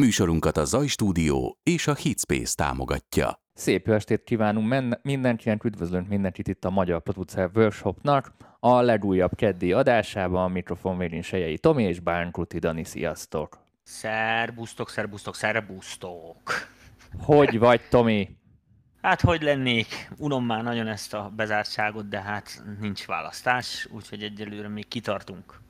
Műsorunkat a Zaj Stúdió és a Hitspace támogatja. Szép jó estét kívánunk men- mindenkinek, üdvözlünk mindenkit itt a Magyar Producer Workshopnak, a legújabb keddi adásában a mikrofon végén Sejei Tomi és Bánkuti Dani, sziasztok! Szerbusztok, szerbusztok, szerbusztok! Hogy vagy, Tomi? Hát hogy lennék? Unom már nagyon ezt a bezártságot, de hát nincs választás, úgyhogy egyelőre még kitartunk.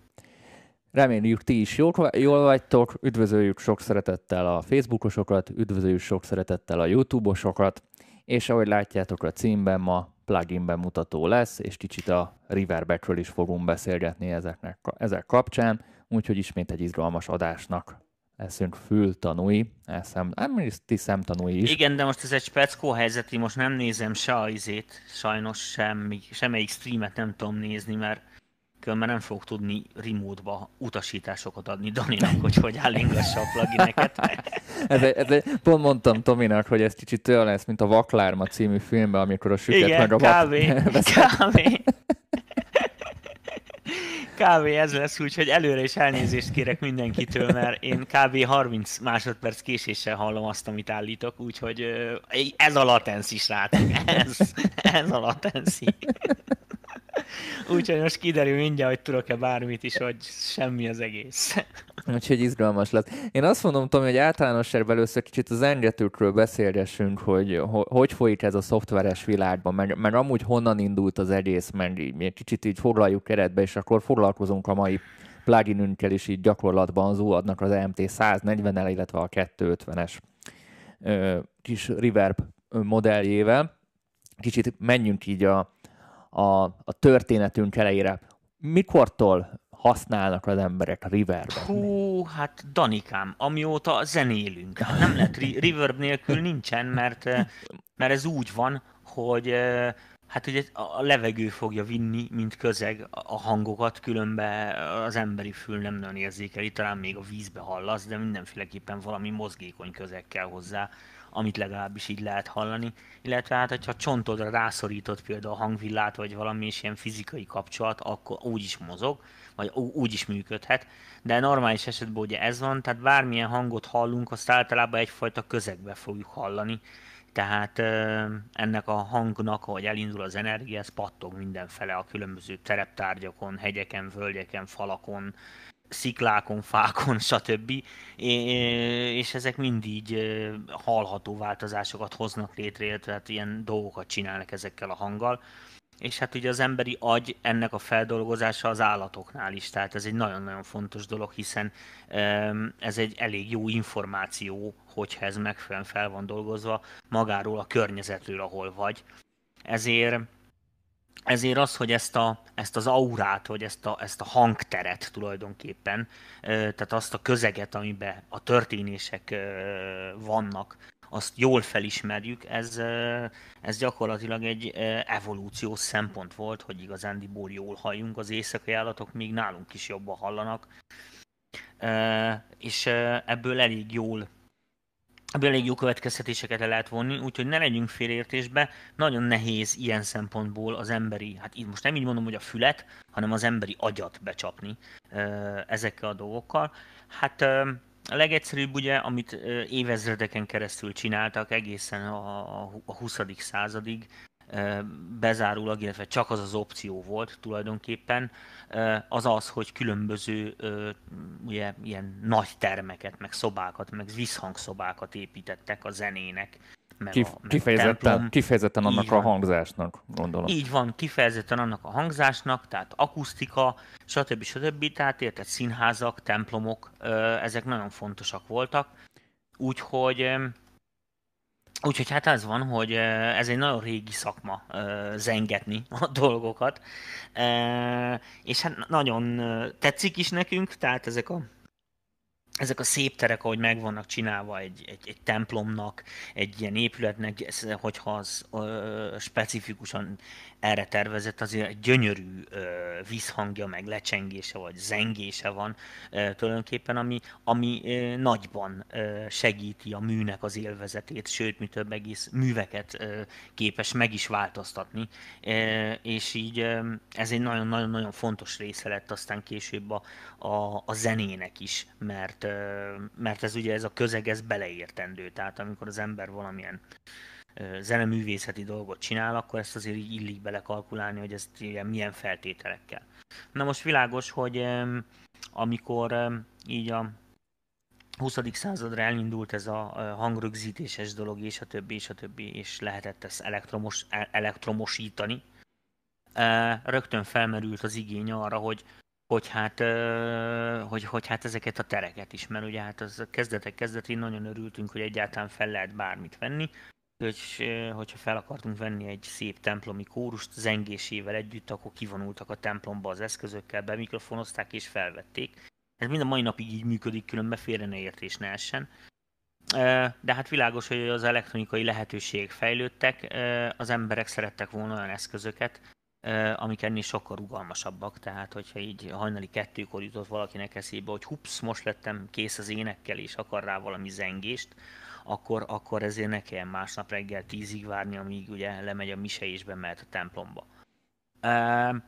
Reméljük ti is jól, jól vagytok, üdvözöljük sok szeretettel a Facebookosokat, üdvözöljük sok szeretettel a YouTube-osokat, és ahogy látjátok a címben, ma pluginben mutató lesz, és kicsit a Riverbackről is fogunk beszélgetni ezeknek, ezek kapcsán, úgyhogy ismét egy izgalmas adásnak leszünk fültanúi, eszem, nem ti szemtanúi is. Igen, de most ez egy speckó helyzet, most nem nézem se a izét, sajnos semmi, semmelyik streamet nem tudom nézni, mert Különben nem fog tudni remote-ba utasításokat adni Daninak, hogy hogy állingassa a plugineket. ez, ez, ez, pont mondtam Tominak, hogy ez kicsit olyan lesz, mint a Vaklárma című filmben, amikor a süket Igen, meg a kávé, kávé. Kávé ez lesz, úgyhogy előre is elnézést kérek mindenkitől, mert én kb. 30 másodperc késéssel hallom azt, amit állítok, úgyhogy ez a latenci, srácok, ez, ez a latenci. Úgyhogy most kiderül mindjárt, hogy tudok-e bármit is, hogy semmi az egész. Úgyhogy izgalmas lesz. Én azt mondom, Tomi, hogy általános először kicsit az engetőkről beszélgessünk, hogy hogy folyik ez a szoftveres világban, meg, meg amúgy honnan indult az egész, meg így, kicsit így foglaljuk keretbe, és akkor foglalkozunk a mai pluginünkkel is így gyakorlatban az adnak az MT 140-el, illetve a 250-es kis reverb modelljével. Kicsit menjünk így a, a, a történetünk elejére. Mikortól használnak az emberek a reverb Hú, hát Danikám, amióta zenélünk. Nem lehet, reverb nélkül nincsen, mert, eh, mert ez úgy van, hogy eh, hát ugye a levegő fogja vinni, mint közeg a hangokat, különben az emberi fül nem nagyon érzékeli, talán még a vízbe hallasz, de mindenféleképpen valami mozgékony közeg kell hozzá amit legalábbis így lehet hallani. Illetve hát, hogyha csontodra rászorított például a hangvillát, vagy valami is ilyen fizikai kapcsolat, akkor úgy is mozog, vagy úgy is működhet. De normális esetben ugye ez van, tehát bármilyen hangot hallunk, azt általában egyfajta közegbe fogjuk hallani. Tehát ennek a hangnak, ahogy elindul az energia, ez pattog mindenfele a különböző tereptárgyakon, hegyeken, völgyeken, falakon, sziklákon, fákon, stb. És ezek mindig hallható változásokat hoznak létre, tehát ilyen dolgokat csinálnak ezekkel a hanggal. És hát ugye az emberi agy ennek a feldolgozása az állatoknál is, tehát ez egy nagyon-nagyon fontos dolog, hiszen ez egy elég jó információ, hogyha ez megfelelően fel van dolgozva magáról a környezetről, ahol vagy. Ezért ezért az, hogy ezt, a, ezt az aurát, vagy ezt a, ezt a hangteret tulajdonképpen, tehát azt a közeget, amiben a történések vannak, azt jól felismerjük, ez, ez gyakorlatilag egy evolúciós szempont volt, hogy igazándiból jól halljunk, az éjszakai állatok még nálunk is jobban hallanak, és ebből elég jól ebből elég jó következtetéseket le lehet vonni, úgyhogy ne legyünk félértésbe, nagyon nehéz ilyen szempontból az emberi, hát itt most nem így mondom, hogy a fület, hanem az emberi agyat becsapni ezekkel a dolgokkal. Hát a legegyszerűbb ugye, amit évezredeken keresztül csináltak egészen a 20. századig, bezárólag, illetve csak az az opció volt tulajdonképpen, az az, hogy különböző ugye, ilyen nagy termeket, meg szobákat, meg visszhangszobákat építettek a zenének. Meg Kif- a, meg kifejezetten, templom. kifejezetten annak Így a hangzásnak, gondolom. Így van, kifejezetten annak a hangzásnak, tehát akusztika, stb. stb. Tehát érted, színházak, templomok, ezek nagyon fontosak voltak. Úgyhogy Úgyhogy hát az van, hogy ez egy nagyon régi szakma zengetni a dolgokat, és hát nagyon tetszik is nekünk, tehát ezek a ezek a szép terek, ahogy meg vannak csinálva egy, egy, egy templomnak, egy ilyen épületnek, hogyha az ö, specifikusan erre tervezett, azért gyönyörű vízhangja, meg lecsengése, vagy zengése van tulajdonképpen, ami, ami nagyban segíti a műnek az élvezetét, sőt, mi több egész műveket képes meg is változtatni, és így ez egy nagyon-nagyon fontos része lett aztán később a, a, a zenének is, mert, mert ez ugye ez a közeg, ez beleértendő, tehát amikor az ember valamilyen zeneművészeti dolgot csinál, akkor ezt azért így illik belekalkulálni, hogy ez ilyen milyen feltételekkel. Na most világos, hogy amikor így a 20. századra elindult ez a hangrögzítéses dolog, és a többi, és a többi, és lehetett ezt elektromos, e, elektromosítani, rögtön felmerült az igény arra, hogy hogy hát, hogy, hogy hát ezeket a tereket is, mert ugye hát az kezdetek kezdetén nagyon örültünk, hogy egyáltalán fel lehet bármit venni, hogy, hogyha fel akartunk venni egy szép templomi kórust zengésével együtt, akkor kivonultak a templomba az eszközökkel, bemikrofonozták és felvették. Ez mind a mai napig így működik, különben félre ne értés ne essen. De hát világos, hogy az elektronikai lehetőségek fejlődtek, az emberek szerettek volna olyan eszközöket, amik ennél sokkal rugalmasabbak, tehát hogyha így hajnali kettőkor jutott valakinek eszébe, hogy hups, most lettem kész az énekkel, és akar rá valami zengést, akkor, akkor ezért ne kelljen másnap reggel tízig várni, amíg ugye lemegy a mise és bemehet a templomba.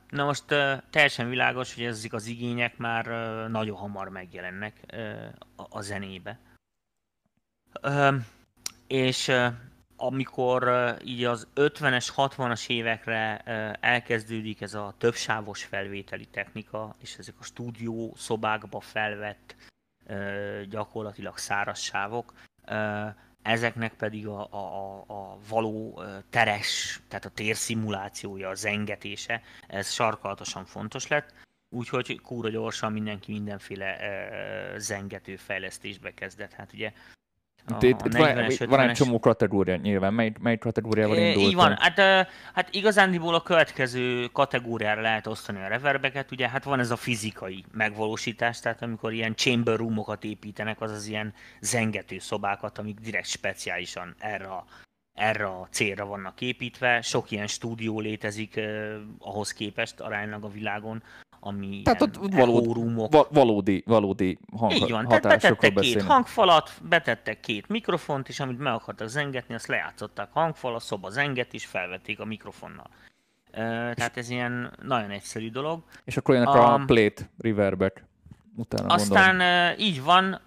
Na most teljesen világos, hogy ezek az igények már nagyon hamar megjelennek a zenébe. És amikor így az 50-es, 60-as évekre elkezdődik ez a többsávos felvételi technika, és ezek a stúdió szobákba felvett gyakorlatilag száraz sávok, ezeknek pedig a, a, a való teres, tehát a térszimulációja, a zengetése, ez sarkalatosan fontos lett, úgyhogy kúra gyorsan mindenki mindenféle zengető fejlesztésbe kezdett. Hát ugye a, itt, itt van, van egy csomó kategória nyilván. Mely, mely kategóriával indultam? Így van. Hát, hát igazándiból a következő kategóriára lehet osztani a reverbeket. Ugye hát van ez a fizikai megvalósítás, tehát amikor ilyen chamber roomokat építenek, az az ilyen zengető szobákat, amik direkt speciálisan erre a erre a célra vannak építve. Sok ilyen stúdió létezik eh, ahhoz képest aránylag a világon, ami Tehát ott valódi, valódi, valódi hang, Így van, tehát betettek beszélni. két hangfalat, betettek két mikrofont, és amit meg akartak zengetni, azt lejátszották hangfal, a szoba zenget, és felvették a mikrofonnal. Tehát ez ilyen nagyon egyszerű dolog. És akkor jönnek a, a plate reverbek. Utána aztán uh, így van,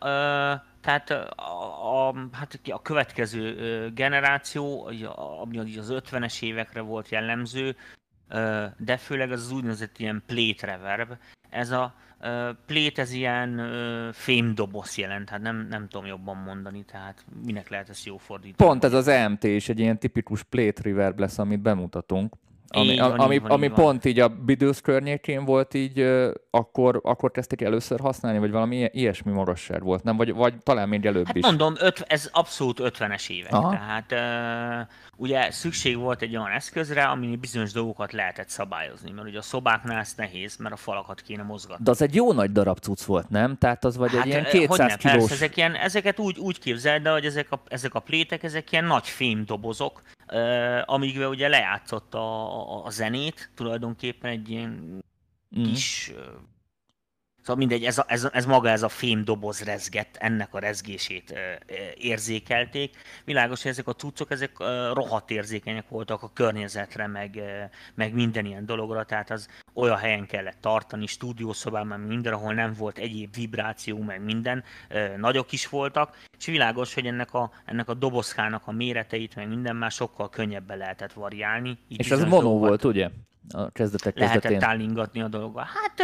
tehát a, a, hát a következő generáció, ami az 50-es évekre volt jellemző, de főleg az, az úgynevezett ilyen plate reverb. Ez a plate, ez ilyen fémdoboz jelent, hát nem, nem tudom jobban mondani, tehát minek lehet ezt jó fordítani. Pont ez az EMT is egy ilyen tipikus plate reverb lesz, amit bemutatunk. Ami, van, ami, van, ami pont van. így a Bidősz környékén volt így, akkor, akkor kezdték először használni, vagy valami ilyesmi magasság volt, nem? Vagy, vagy talán még előbb hát is. mondom, öt, ez abszolút 50-es évek. Aha. Tehát ugye szükség volt egy olyan eszközre, ami bizonyos dolgokat lehetett szabályozni, mert ugye a szobáknál ez nehéz, mert a falakat kéne mozgatni. De az egy jó nagy darab cucc volt, nem? Tehát az vagy hát, egy ilyen 200 hogy kilós... Persze, ezek ilyen, ezeket úgy, úgy képzeld, de hogy ezek a, ezek a plétek, ezek ilyen nagy fémdobozok, uh, amíg ugye lejátszott a, a, a zenét, tulajdonképpen egy ilyen mm. kis Szóval mindegy, ez, a, ez, ez maga ez a fém doboz rezgett, ennek a rezgését e, érzékelték. Világos, hogy ezek a cuccok, ezek e, rohadt érzékenyek voltak a környezetre, meg, e, meg minden ilyen dologra, tehát az olyan helyen kellett tartani, stúdiószobában, minden, ahol nem volt egyéb vibráció, meg minden, e, nagyok is voltak, és világos, hogy ennek a, ennek a dobozkának a méreteit, meg minden már sokkal könnyebben lehetett variálni. és ez mono volt, ugye? A kezdetek Lehetett kezdetén. állingatni a dologba. Hát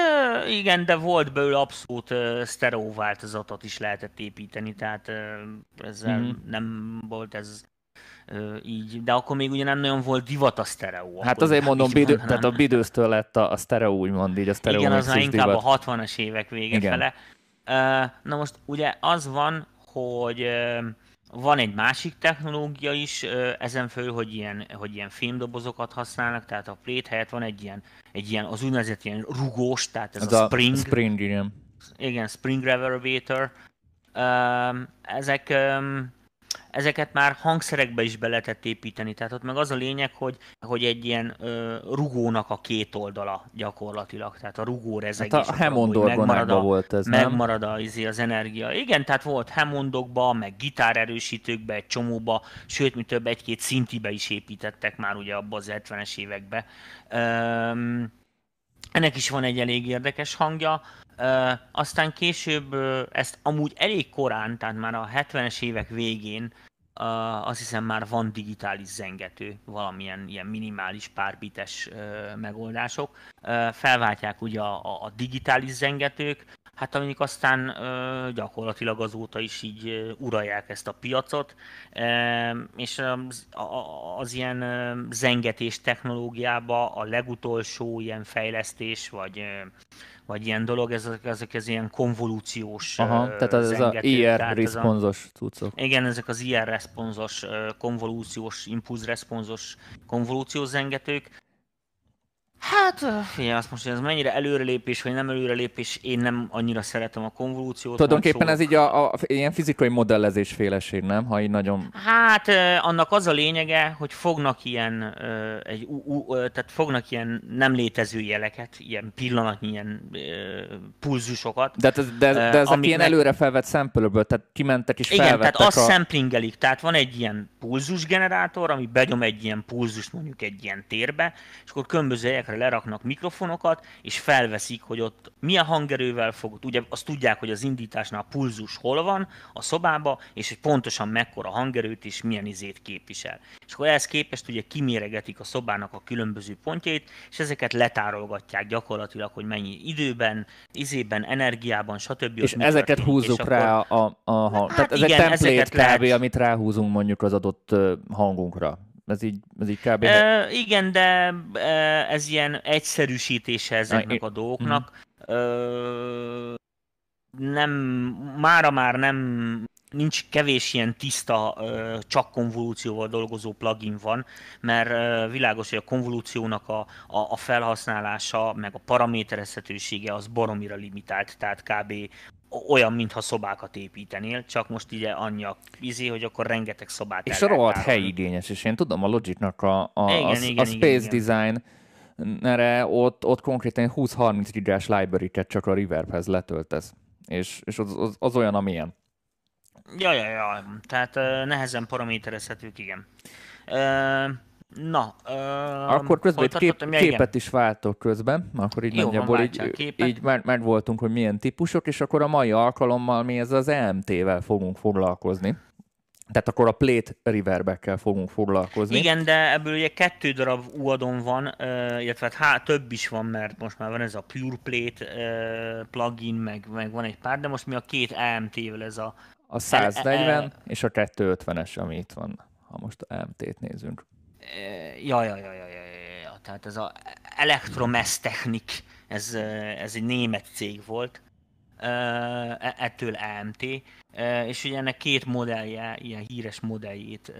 igen, de volt belőle abszolút stereo változatot is lehetett építeni, tehát ezzel mm-hmm. nem volt ez így, de akkor még ugye nem nagyon volt divat a stereo. Hát azért mondom, bidő, tehát a bidőztől lett a, a stereo úgymond így, a stereo Igen, az már inkább divat. a 60-as évek vége Igen. fele. Na most ugye az van, hogy van egy másik technológia is ezen föl, hogy ilyen, hogy ilyen fémdobozokat használnak, tehát a plate helyett van egy ilyen, egy ilyen az úgynevezett ilyen rugós, tehát ez, ez a, a spring. spring, igen. Igen, spring reverberator. Ezek ezeket már hangszerekbe is be lehetett építeni. Tehát ott meg az a lényeg, hogy, hogy egy ilyen ö, rugónak a két oldala gyakorlatilag. Tehát a rugó rezegés. Hát a Hammond orgonákban volt ez, nem? Megmarad a, izé, az energia. Igen, tehát volt Hammondokba, meg gitárerősítőkbe, egy csomóba, sőt, mi több egy-két szintibe is építettek már ugye abban az 70-es évekbe. Üm, ennek is van egy elég érdekes hangja. Aztán később ezt amúgy elég korán, tehát már a 70-es évek végén uh, azt hiszem már van digitális zengető, valamilyen ilyen minimális párbites megoldások. Felváltják ugye a, a, a digitális zengetők, hát amik aztán gyakorlatilag azóta is így uralják ezt a piacot, és az, ilyen zengetés technológiába a legutolsó ilyen fejlesztés, vagy vagy ilyen dolog, ezek, ezek az ilyen konvolúciós Aha, tehát ez az IR responsos cuccok. Igen, ezek az IR responsos, konvolúciós, impulzresponsos konvolúciós zengetők, Hát, figyelj, azt most, hogy ez mennyire előrelépés, vagy nem előrelépés, én nem annyira szeretem a konvolúciót. Tulajdonképpen ez így a, a, ilyen fizikai modellezés féleség, nem? Ha így nagyon... Hát, annak az a lényege, hogy fognak ilyen, egy, tehát fognak ilyen nem létező jeleket, ilyen pillanatnyi ilyen pulzusokat. De, ez, de, de ezek amiknek... ilyen előre felvett szempelőből, tehát kimentek és Igen, felvettek tehát azt a... szemplingelik, tehát van egy ilyen pulzusgenerátor, ami begyom egy ilyen pulzust mondjuk egy ilyen térbe, és akkor különböző helyekre leraknak mikrofonokat, és felveszik, hogy ott milyen hangerővel fog, ugye azt tudják, hogy az indításnál a pulzus hol van a szobába, és hogy pontosan mekkora hangerőt és milyen izét képvisel. És akkor ehhez képest ugye kiméregetik a szobának a különböző pontjait, és ezeket letárolgatják gyakorlatilag, hogy mennyi időben, izében, energiában, stb. És ezeket történik, húzzuk és rá akkor... a, a, a hang. Hát Tehát igen, ez egy template kb, lehet... amit ráhúzunk mondjuk az adott hangunkra. Ez így, ez így kb. E, igen, de ez ilyen egyszerűsítése ezeknek a dolgoknak. Mm. E, nem, mára már nem nincs kevés ilyen tiszta, csak konvolúcióval dolgozó plugin van, mert világos, hogy a konvolúciónak a, a, a felhasználása, meg a paraméterezhetősége az baromira limitált, tehát kb olyan, mintha szobákat építenél, csak most ugye annyi a izé, hogy akkor rengeteg szobát És a rohadt helyigényes, és én tudom, a Logicnak a, a, igen, a, igen, a Space igen, Design erre ott, ott konkrétan 20-30 gigás library csak a Reverbhez letöltesz. És, és az, az, az olyan, amilyen. Ja, ja, ja. Tehát uh, nehezen paraméterezhetők, igen. Uh, Na, uh, akkor közben egy kép, képet is váltok közben, akkor így Jó, nagyjából így, így már voltunk, hogy milyen típusok, és akkor a mai alkalommal mi ez az EMT-vel fogunk foglalkozni. Tehát akkor a Plate Reverbekkel fogunk foglalkozni. Igen, de ebből ugye kettő darab uadon van, illetve hát há, több is van, mert most már van ez a Pure Plate plugin, meg, meg van egy pár, de most mi a két EMT-vel ez a... A 140 e, e, és a 250-es, ami itt van, ha most EMT-t nézünk. Ja, ja, ja, ja, ja, ja, tehát ez a Electromess Technik, ez, ez egy német cég volt, e, ettől AMT, és ugye ennek két modellje, ilyen híres modelljét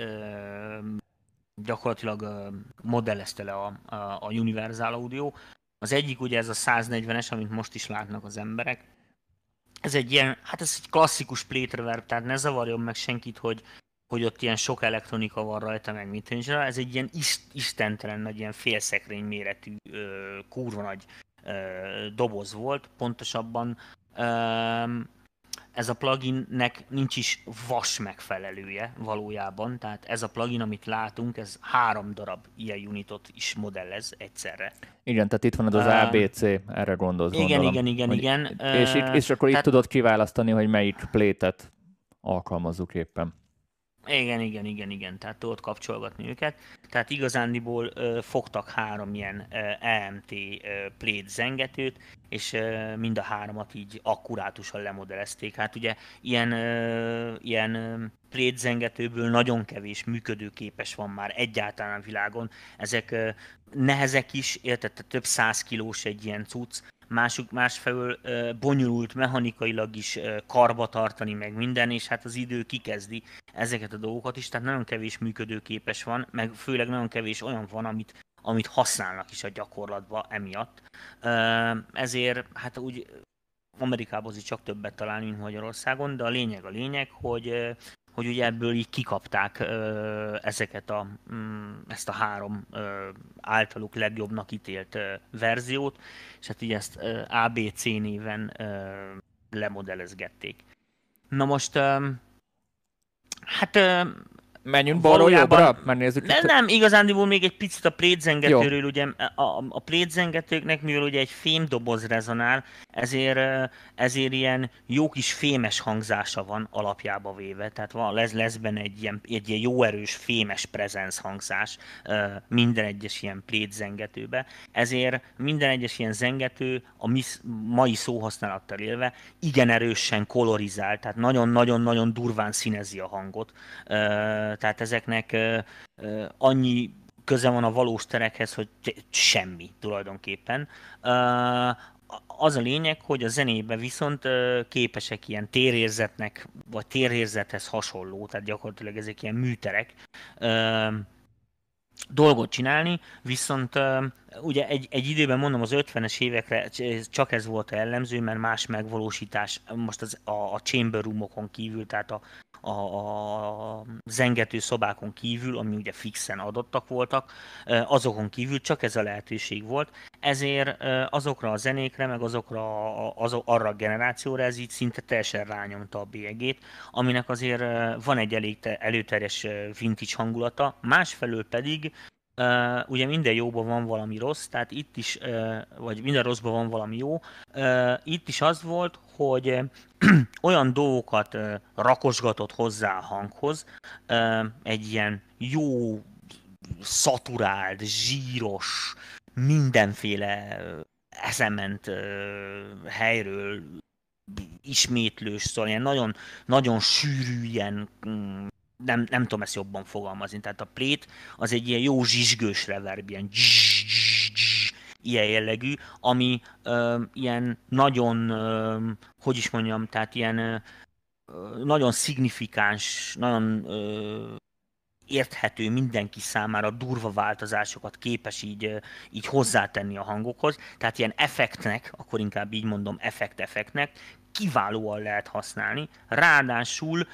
gyakorlatilag modellezte le a, a, Universal Audio. Az egyik ugye ez a 140-es, amit most is látnak az emberek. Ez egy ilyen, hát ez egy klasszikus plate reverb, tehát ne zavarjon meg senkit, hogy hogy ott ilyen sok elektronika van rajta, meg mit nincs Ez egy ilyen ist, istentelen nagy, ilyen félszekrény méretű, ö, kurva nagy ö, doboz volt. Pontosabban ö, ez a pluginnek nincs is vas megfelelője valójában, tehát ez a plugin, amit látunk, ez három darab ilyen unitot is modellez egyszerre. Igen, tehát itt van az, az ABC, erre gondolsz Igen, gondolom, igen, igen, hogy, igen. És, itt, és akkor tehát, itt tudod kiválasztani, hogy melyik plétet alkalmazzuk éppen. Igen, igen, igen, igen, tehát tudod kapcsolgatni őket. Tehát igazándiból ö, fogtak három ilyen ö, EMT ö, zengetőt, és ö, mind a háromat így akkurátusan lemodelezték. Hát ugye ilyen, ilyen ö, zengetőből nagyon kevés működőképes van már egyáltalán a világon. Ezek ö, nehezek is, érted, több száz kilós egy ilyen cucc, másuk másfelől bonyolult mechanikailag is karba tartani meg minden, és hát az idő kikezdi ezeket a dolgokat is, tehát nagyon kevés működőképes van, meg főleg nagyon kevés olyan van, amit, amit használnak is a gyakorlatba emiatt. Ezért hát úgy Amerikában azért csak többet találni, mint Magyarországon, de a lényeg a lényeg, hogy hogy ugye ebből így kikapták ö, ezeket a, mm, ezt a három ö, általuk legjobbnak ítélt ö, verziót, és hát így ezt ö, ABC néven ö, lemodelezgették. Na most, ö, hát ö, Menjünk balról jobbra? Mert nézzük nem, nem, igazándiból még egy picit a plétzengetőről, ugye a, a plétzengetőknek, mivel ugye egy fémdoboz rezonál, ezért, ezért ilyen jó kis fémes hangzása van alapjába véve, tehát van, lesz, lesz benne egy ilyen, egy ilyen jó erős fémes prezenc hangzás minden egyes ilyen plétzengetőbe, ezért minden egyes ilyen zengető a mi, mai szóhasználattal élve igen erősen kolorizált, tehát nagyon-nagyon-nagyon durván színezi a hangot, tehát ezeknek annyi köze van a valós terekhez, hogy semmi tulajdonképpen. Az a lényeg, hogy a zenébe viszont képesek ilyen térérzetnek, vagy térérzethez hasonló, tehát gyakorlatilag ezek ilyen műterek, dolgot csinálni, viszont ugye egy, egy időben mondom az 50-es évekre csak ez volt a jellemző, mert más megvalósítás most az, a, a chamber roomokon kívül, tehát a, a, a zengető szobákon kívül, ami ugye fixen adottak voltak, azokon kívül csak ez a lehetőség volt, ezért azokra a zenékre, meg azokra az, arra a generációra ez így szinte teljesen rányomta a bélyegét, aminek azért van egy elég előterjes vintage hangulata, másfelől pedig Uh, ugye minden jóban van valami rossz, tehát itt is, uh, vagy minden rosszban van valami jó. Uh, itt is az volt, hogy olyan dolgokat rakosgatott hozzá a hanghoz, egy ilyen jó, szaturált, zsíros, mindenféle eszement helyről ismétlős, szóval ilyen nagyon, nagyon sűrű, ilyen mm, nem, nem tudom ezt jobban fogalmazni. Tehát a plét az egy ilyen jó zsizsgős reverb, ilyen ilyen jellegű, ami ö, ilyen nagyon, ö, hogy is mondjam, tehát ilyen ö, nagyon szignifikáns, nagyon ö, érthető mindenki számára durva változásokat képes így, így hozzátenni a hangokhoz. Tehát ilyen effektnek, akkor inkább így mondom, effekt-effektnek kiválóan lehet használni. Ráadásul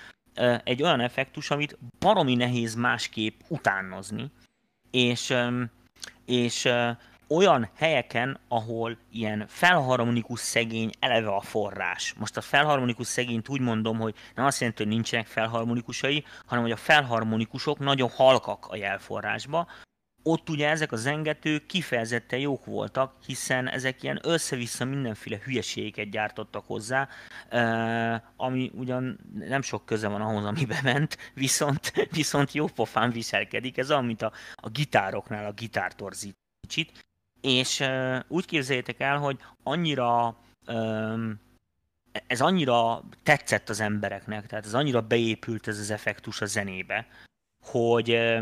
egy olyan effektus, amit baromi nehéz másképp utánozni, és, és olyan helyeken, ahol ilyen felharmonikus szegény eleve a forrás. Most a felharmonikus szegényt úgy mondom, hogy nem azt jelenti, hogy nincsenek felharmonikusai, hanem hogy a felharmonikusok nagyon halkak a jelforrásba, ott ugye ezek a zengetők kifejezetten jók voltak, hiszen ezek ilyen össze-vissza mindenféle hülyeségeket gyártottak hozzá, ami ugyan nem sok köze van ahhoz, amibe ment, viszont, viszont jó pofán viselkedik. Ez amit a, a gitároknál a gitártorzít kicsit. És úgy képzeljétek el, hogy annyira ez annyira tetszett az embereknek, tehát ez annyira beépült ez az effektus a zenébe, hogy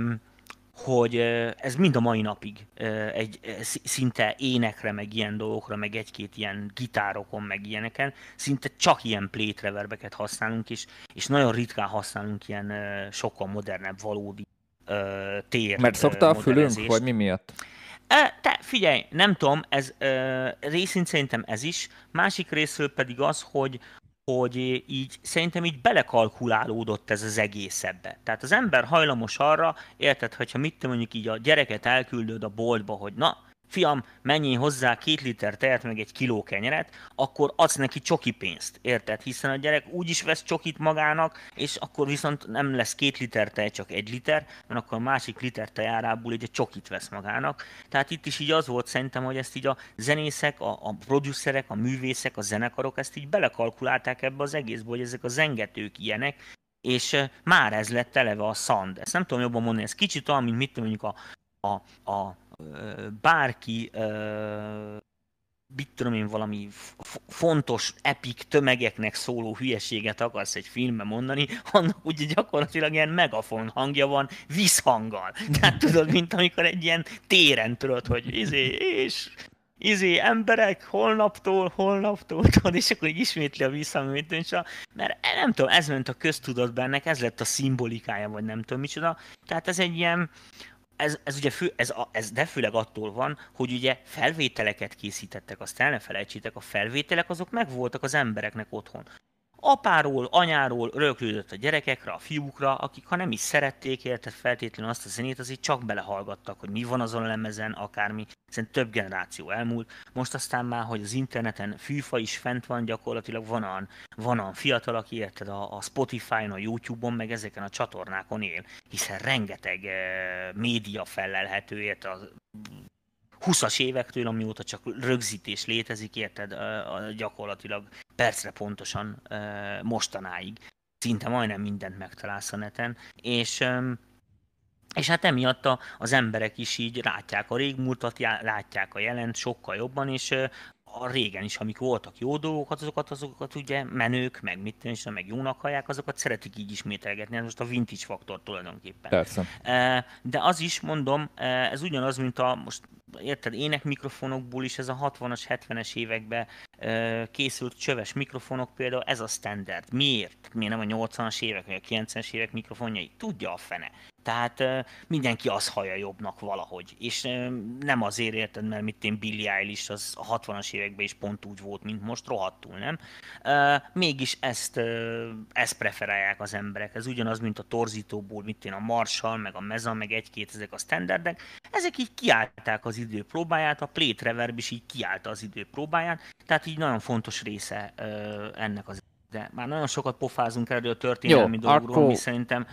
hogy ez mind a mai napig egy szinte énekre, meg ilyen dolgokra, meg egy-két ilyen gitárokon, meg ilyeneken, szinte csak ilyen plate reverbeket használunk, és, és nagyon ritkán használunk ilyen sokkal modernebb, valódi tér Mert szokta a fülünk, vagy mi miatt? Te figyelj, nem tudom, ez részint szerintem ez is, másik részről pedig az, hogy, hogy így szerintem így belekalkulálódott ez az egész ebbe. Tehát az ember hajlamos arra, érted, hogyha mit te mondjuk így a gyereket elküldöd a boltba, hogy na, fiam, mennyi hozzá két liter tejet, meg egy kiló kenyeret, akkor adsz neki csoki pénzt, érted? Hiszen a gyerek úgy is vesz csokit magának, és akkor viszont nem lesz két liter tej, csak egy liter, mert akkor a másik liter tejárából egy csokit vesz magának. Tehát itt is így az volt szerintem, hogy ezt így a zenészek, a, a producerek, a művészek, a zenekarok ezt így belekalkulálták ebbe az egészbe, hogy ezek a zengetők ilyenek, és már ez lett eleve a szand. Ezt nem tudom jobban mondani, ez kicsit olyan, mint mit mondjuk a, a, a bárki mit tudom én, valami fontos, epik tömegeknek szóló hülyeséget akarsz egy filmben mondani, annak ugye gyakorlatilag ilyen megafon hangja van visszhanggal. Tehát tudod, mint amikor egy ilyen téren tudod, hogy izé, és izé, emberek, holnaptól, holnaptól, tudod, és akkor ismétli a visszhangot, mert nem tudom, ez ment a köztudatban ennek, ez lett a szimbolikája, vagy nem tudom micsoda. Tehát ez egy ilyen, ez, ez ugye fő, ez, ez de főleg attól van, hogy ugye felvételeket készítettek, azt el ne felejtsétek, a felvételek azok megvoltak az embereknek otthon apáról, anyáról röklődött a gyerekekre, a fiúkra, akik ha nem is szerették, érted feltétlenül azt a zenét, azért csak belehallgattak, hogy mi van azon a lemezen, akármi. Szerintem több generáció elmúlt. Most aztán már, hogy az interneten fűfa is fent van, gyakorlatilag van olyan, van olyan fiatal, aki érted a, a Spotify-on, a YouTube-on, meg ezeken a csatornákon él, hiszen rengeteg e, média felelhető, érted, a 20-as évektől, amióta csak rögzítés létezik, érted, gyakorlatilag percre pontosan mostanáig. Szinte majdnem mindent megtalálsz a neten, és és hát emiatt az emberek is így látják a régmúltat, látják a jelent sokkal jobban, és a régen is, amik voltak jó dolgok, azokat, azokat ugye menők, meg mit tenni, meg jónak hallják, azokat szeretik így ismételgetni. Ez most a vintage faktor tulajdonképpen. Persze. De az is, mondom, ez ugyanaz, mint a, most érted, énekmikrofonokból is ez a 60-as, 70-es években készült csöves mikrofonok például, ez a standard. Miért? Miért nem a 80-as évek, vagy a 90-es évek mikrofonjai? Tudja a fene. Tehát mindenki az hallja jobbnak valahogy. És nem azért érted, mert mit én Billy Eilish az a 60-as években is pont úgy volt, mint most, rohadtul, nem? Mégis ezt, ezt preferálják az emberek. Ez ugyanaz, mint a torzítóból, mit én a Marshall, meg a Meza, meg egy-két ezek a standardek. Ezek így kiállták az idő próbáját, a Plate Reverb is így kiállta az idő próbáját, tehát így nagyon fontos része ennek az de már nagyon sokat pofázunk erről a történelmi Jó, dolgokról, akkor... ami szerintem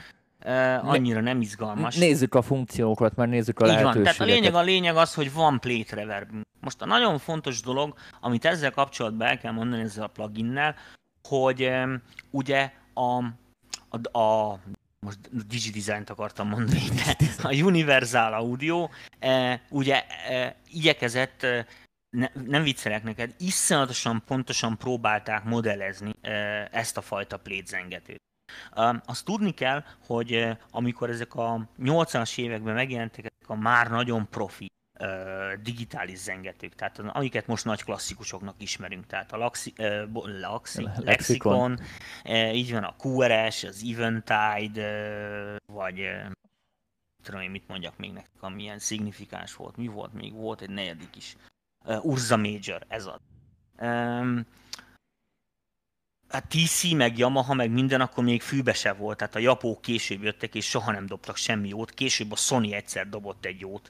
annyira nem izgalmas. Nézzük a funkciókat, mert nézzük a Így lehetőségeket. Van. Tehát a lényeg, a lényeg az, hogy van plate reverb. Most a nagyon fontos dolog, amit ezzel kapcsolatban el kell mondani ezzel a pluginnel, hogy ugye a, a, a most DigiDesign-t akartam mondani, de a Universal Audio e, ugye e, igyekezett e, ne, nem viccelek neked, iszonyatosan pontosan próbálták modellezni e, ezt a fajta plétzengetőt. Azt tudni kell, hogy amikor ezek a 80-as években megjelentek ezek a már nagyon profi digitális zengetők, tehát amiket most nagy klasszikusoknak ismerünk, tehát a Laxi, Laxi, uh, így van a QRS, az Eventide, vagy uh, tudom én mit mondjak még nektek, amilyen szignifikáns volt, mi volt még, volt egy negyedik is, uh, Urza Major, ez az. Um, hát TC, meg Yamaha, meg minden, akkor még fűbe se volt. Tehát a japók később jöttek, és soha nem dobtak semmi jót. Később a Sony egyszer dobott egy jót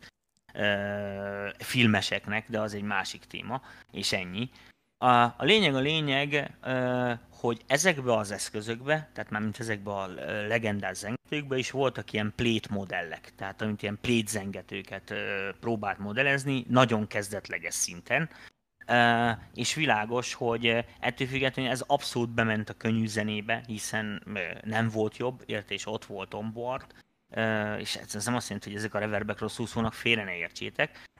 e, filmeseknek, de az egy másik téma, és ennyi. A, a lényeg a lényeg, e, hogy ezekbe az eszközökbe, tehát már mint ezekbe a legendás zengetőkbe is voltak ilyen plate modellek, tehát amit ilyen plate zengetőket e, próbált modellezni, nagyon kezdetleges szinten, és világos, hogy ettől függetlenül ez abszolút bement a könnyű zenébe, hiszen nem volt jobb, érte, és ott volt onboard, és ez nem azt jelenti, hogy ezek a reverbek rosszul szólnak, félre ne értsétek,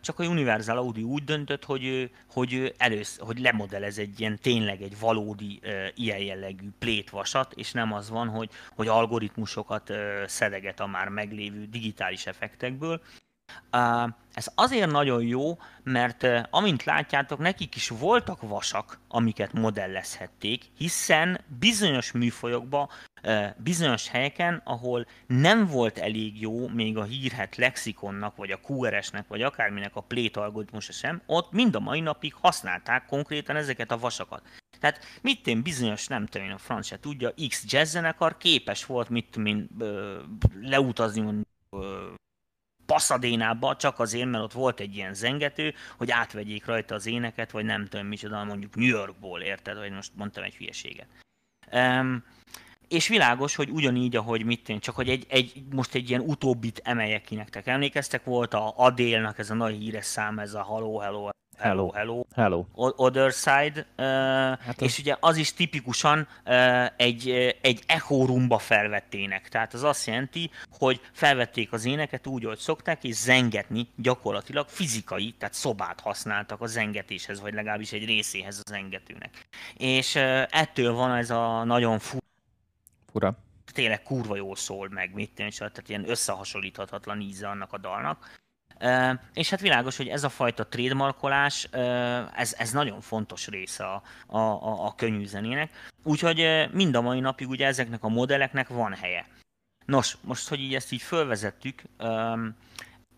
csak a Universal Audio úgy döntött, hogy hogy elősz, hogy lemodellez egy ilyen tényleg egy valódi ilyen jellegű plétvasat, és nem az van, hogy, hogy algoritmusokat szedeget a már meglévő digitális effektekből, ez azért nagyon jó, mert amint látjátok, nekik is voltak vasak, amiket modellezhették, hiszen bizonyos műfajokban, bizonyos helyeken, ahol nem volt elég jó még a hírhet lexikonnak, vagy a QRS-nek, vagy akárminek a plate algoritmusa sem, ott mind a mai napig használták konkrétan ezeket a vasakat. Tehát mit én bizonyos, nem tudom én, a franc tudja, X jazz zenekar képes volt, mit tudom én, leutazni Pasadénába csak azért, mert ott volt egy ilyen zengető, hogy átvegyék rajta az éneket, vagy nem tudom micsoda, mondjuk New Yorkból, érted? Vagy most mondtam egy hülyeséget. Um, és világos, hogy ugyanígy, ahogy mit én, csak hogy egy, egy, most egy ilyen utóbbit emeljek ki nektek. Emlékeztek, volt a Adélnak ez a nagy híres szám, ez a Hello, Hello, Hello. Hello. Hello. Other Side. Uh, hát és az... ugye az is tipikusan uh, egy, egy echo roomba felvettének. Tehát az azt jelenti, hogy felvették az éneket úgy, hogy szokták, és zengetni gyakorlatilag fizikai, tehát szobát használtak a zengetéshez, vagy legalábbis egy részéhez a zengetőnek. És uh, ettől van ez a nagyon fura. Fura. Tényleg kurva jól szól meg, mit tenni, tehát ilyen összehasonlíthatatlan íze annak a dalnak. És hát világos, hogy ez a fajta trademarkolás, ez, ez nagyon fontos része a, a, a, a könnyű zenének. Úgyhogy mind a mai napig ugye ezeknek a modelleknek van helye. Nos, most, hogy így ezt így fölvezettük,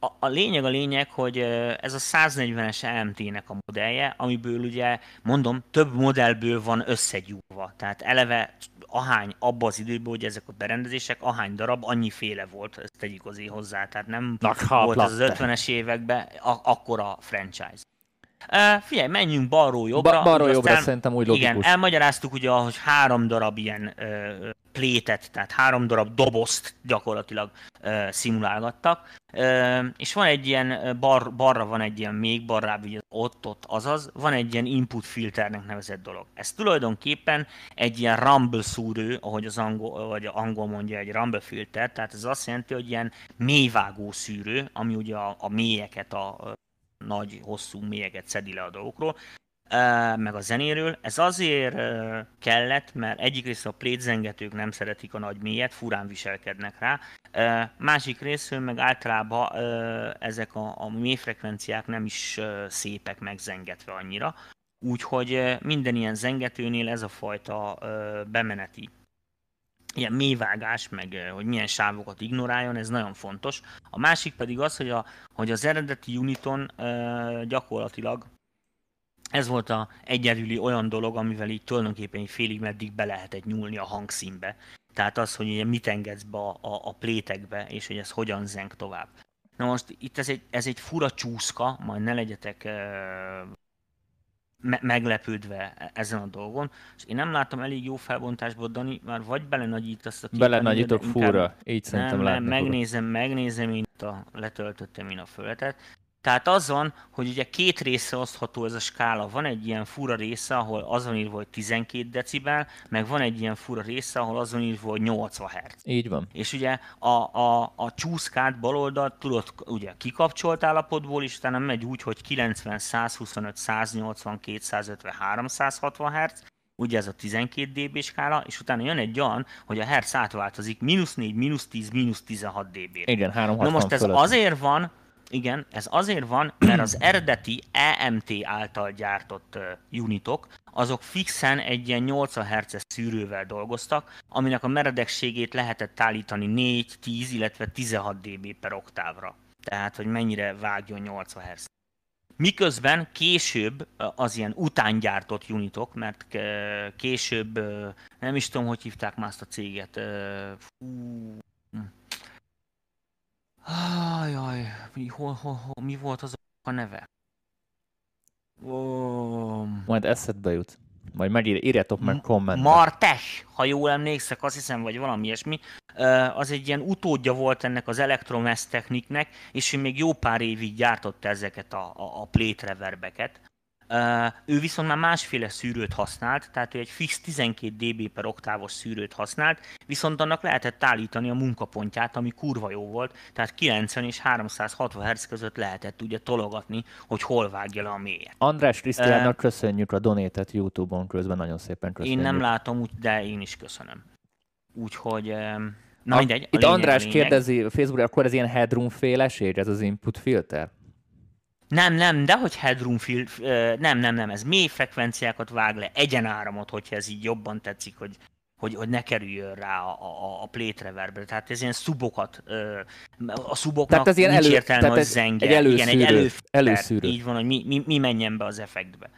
a, a lényeg a lényeg, hogy ez a 140-es EMT-nek a modellje, amiből ugye, mondom, több modellből van összegyúrva. Tehát eleve ahány abba az időben, hogy ezek a berendezések, ahány darab, annyi féle volt, ezt tegyük azért hozzá. Tehát nem Nak, volt ez az 50-es években a, akkora franchise. Uh, figyelj, menjünk balról jobbra. Ba- balról jobbra el, szerintem úgy logikus. Igen, elmagyaráztuk ugye, hogy három darab ilyen uh, plétet, tehát három darab dobozt gyakorlatilag uh, szimulálgattak. Uh, és van egy ilyen, bar, balra van egy ilyen még barrább, ugye ott, ott, azaz, van egy ilyen input filternek nevezett dolog. Ez tulajdonképpen egy ilyen rumble szűrő, ahogy az angol, vagy angol mondja, egy rumble filter, tehát ez azt jelenti, hogy ilyen mélyvágó szűrő, ami ugye a, a mélyeket, a nagy, hosszú mélyeket szedi le a dolgokról, meg a zenéről. Ez azért kellett, mert egyik rész a plétzengetők nem szeretik a nagy mélyet, furán viselkednek rá. Másik részről meg általában ezek a, a mélyfrekvenciák nem is szépek megzengetve annyira. Úgyhogy minden ilyen zengetőnél ez a fajta bemeneti ilyen mélyvágás, meg hogy milyen sávokat ignoráljon, ez nagyon fontos. A másik pedig az, hogy, a, hogy az eredeti Uniton gyakorlatilag ez volt a egyedüli olyan dolog, amivel így tulajdonképpen egy félig meddig be lehetett nyúlni a hangszínbe. Tehát az, hogy mit engedsz be a, a, a plétekbe, és hogy ez hogyan zeng tovább. Na most itt ez egy, ez egy fura csúszka, majd ne legyetek me- meglepődve e-, ezen a dolgon, és én nem látom elég jó felbontásból, Dani, már vagy belenagyítasz a képen, Belenagyítok fura, így szerintem nem, nem, megnézem, megnézem én a, letöltöttem én a fölletet, tehát az van, hogy ugye két része osztható ez a skála. Van egy ilyen fura része, ahol azon írva, hogy 12 decibel, meg van egy ilyen fura része, ahol azon írva, hogy 80 Hz. Így van. És ugye a, a, a csúszkát baloldalt tudod ugye kikapcsolt állapotból is, utána megy úgy, hogy 90, 125, 180, 250, 360 Hz, ugye ez a 12 dB skála, és utána jön egy olyan, hogy a hertz átváltozik mínusz 4, mínusz 10, mínusz 16 dB-re. Igen, 360 Na most ez fölött. azért van, igen, ez azért van, mert az eredeti EMT által gyártott unitok, azok fixen egy ilyen 80 Hz szűrővel dolgoztak, aminek a meredekségét lehetett állítani 4, 10, illetve 16 dB per oktávra. Tehát, hogy mennyire vágjon 80 Hz. Miközben később az ilyen utángyártott unitok, mert később, nem is tudom, hogy hívták már azt a céget, fú, Ajaj, mi, hol, hol, hol, mi volt az a neve? Oh. Majd eszedbe jut. Majd megír, írjátok meg kommentben. Martes, ha jól emlékszek, azt hiszem, vagy valami ilyesmi. Az egy ilyen utódja volt ennek az Electromess techniknek, és ő még jó pár évig gyártotta ezeket a, a, a plate reverbeket. Ő viszont már másféle szűrőt használt, tehát ő egy fix 12 dB per oktávos szűrőt használt, viszont annak lehetett állítani a munkapontját, ami kurva jó volt, tehát 90 és 360 Hz között lehetett ugye tologatni, hogy hol vágja le a mélyet. András Krisztiánnak uh, köszönjük a donétet YouTube-on közben, nagyon szépen köszönjük. Én nem látom, de én is köszönöm. Úgyhogy... Na a, mindegy. Itt lényeg, András kérdezi Facebookra, akkor ez ilyen headroom féleség, ez az input filter? Nem, nem, de hogy headroom field, nem, nem, nem, ez mély frekvenciákat vág le, egyenáramot, hogyha ez így jobban tetszik, hogy, hogy, hogy ne kerüljön rá a, a, a plate reverbre. Tehát ez ilyen szubokat, a szuboknak tehát ez ilyen nincs elő, értelme, tehát hogy zenge. Egy előszűrő, Igen, egy előszűrő. előszűrő. Így van, hogy mi, mi, mi menjen be az effektbe.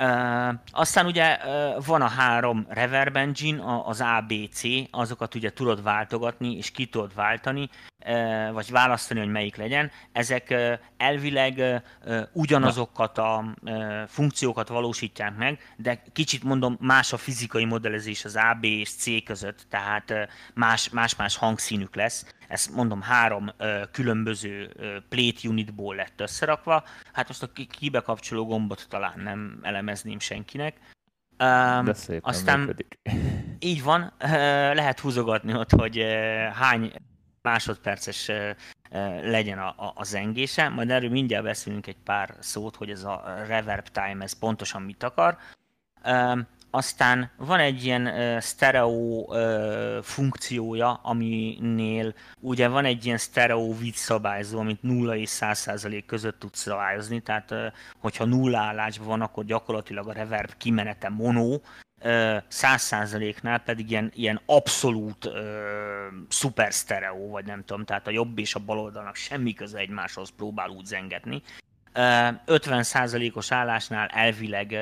Uh, aztán ugye uh, van a három reverb engine, az ABC, azokat ugye tudod váltogatni, és ki tudod váltani, vagy választani, hogy melyik legyen. Ezek elvileg ugyanazokat a funkciókat valósítják meg, de kicsit mondom, más a fizikai modellezés az A, B és C között, tehát más, más-más hangszínük lesz ezt mondom három különböző plate unitból lett összerakva. Hát most a kibekapcsoló gombot talán nem elemezném senkinek. De szépen aztán működik. így van, lehet húzogatni ott, hogy hány másodperces legyen a, a, a zengése, majd erről mindjárt beszélünk egy pár szót, hogy ez a reverb time, ez pontosan mit akar. Aztán van egy ilyen stereo funkciója, aminél ugye van egy ilyen stereo víz szabályzó, amit 0 és 100% között tudsz szabályozni, tehát hogyha nulla állásban van, akkor gyakorlatilag a reverb kimenete mono, száz százaléknál pedig ilyen, ilyen abszolút ö, szuper sztereó, vagy nem tudom, tehát a jobb és a bal oldalnak semmi köze egymáshoz próbál úgy zengetni. 50%-os állásnál elvileg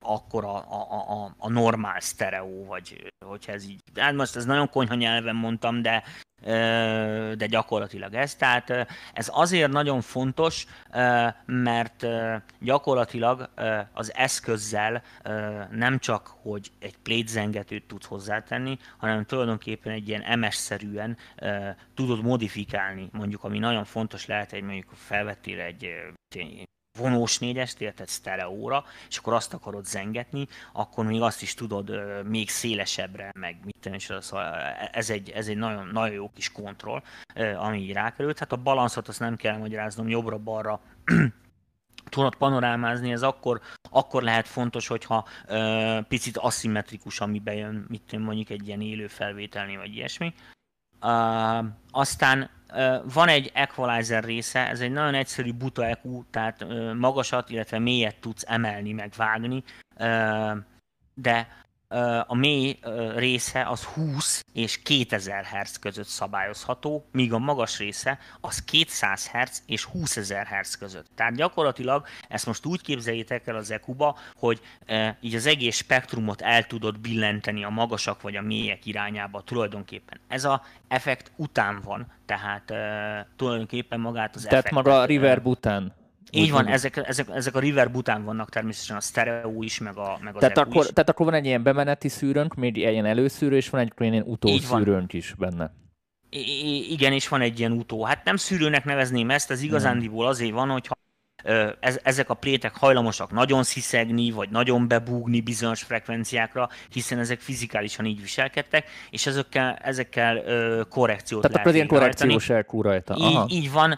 akkor a, a, a, a normál sztereó, vagy hogyha ez így, hát most ez nagyon konyha nyelven mondtam, de de gyakorlatilag ez. Tehát ez azért nagyon fontos, mert gyakorlatilag az eszközzel nem csak, hogy egy plétzengetőt tudsz hozzátenni, hanem tulajdonképpen egy ilyen MS-szerűen tudod modifikálni, mondjuk ami nagyon fontos lehet, egy mondjuk felvettél egy vonós négyest, érted sztereóra, és akkor azt akarod zengetni, akkor még azt is tudod még szélesebbre, meg mit tenni, szóval ez egy, ez egy nagyon, nagyon jó kis kontroll, ami így rákerült. Hát a balanszot azt nem kell magyaráznom jobbra-balra tudod panorámázni, ez akkor, akkor lehet fontos, hogyha ö, picit aszimmetrikus, ami bejön, mit mondjuk egy ilyen élő felvételni, vagy ilyesmi. Uh, aztán van egy equalizer része, ez egy nagyon egyszerű buta EQ, tehát magasat, illetve mélyet tudsz emelni, meg vágni, de a mély része az 20 és 2000 Hz között szabályozható, míg a magas része az 200 Hz és 20 000 Hz között. Tehát gyakorlatilag ezt most úgy képzeljétek el az EQ-ba, hogy így az egész spektrumot el tudod billenteni a magasak vagy a mélyek irányába tulajdonképpen. Ez a effekt után van, tehát tulajdonképpen magát az Tehát maga a reverb után így van, ezek, ezek, ezek a River után vannak természetesen a stereo is, meg, a, meg az tehát akkor, is. Tehát akkor van egy ilyen bemeneti szűrőnk, még ilyen előszűrő, és van egy ilyen utószűrőnk is benne. I- igen, és van egy ilyen utó. Hát nem szűrőnek nevezném ezt, ez igazándiból azért van, hogyha ezek a plétek hajlamosak nagyon sziszegni, vagy nagyon bebúgni bizonyos frekvenciákra, hiszen ezek fizikálisan így viselkedtek, és ezekkel, ezekkel korrekciót Tehát lehet ilyen korrekciós elkú rajta. Aha. Így, így van,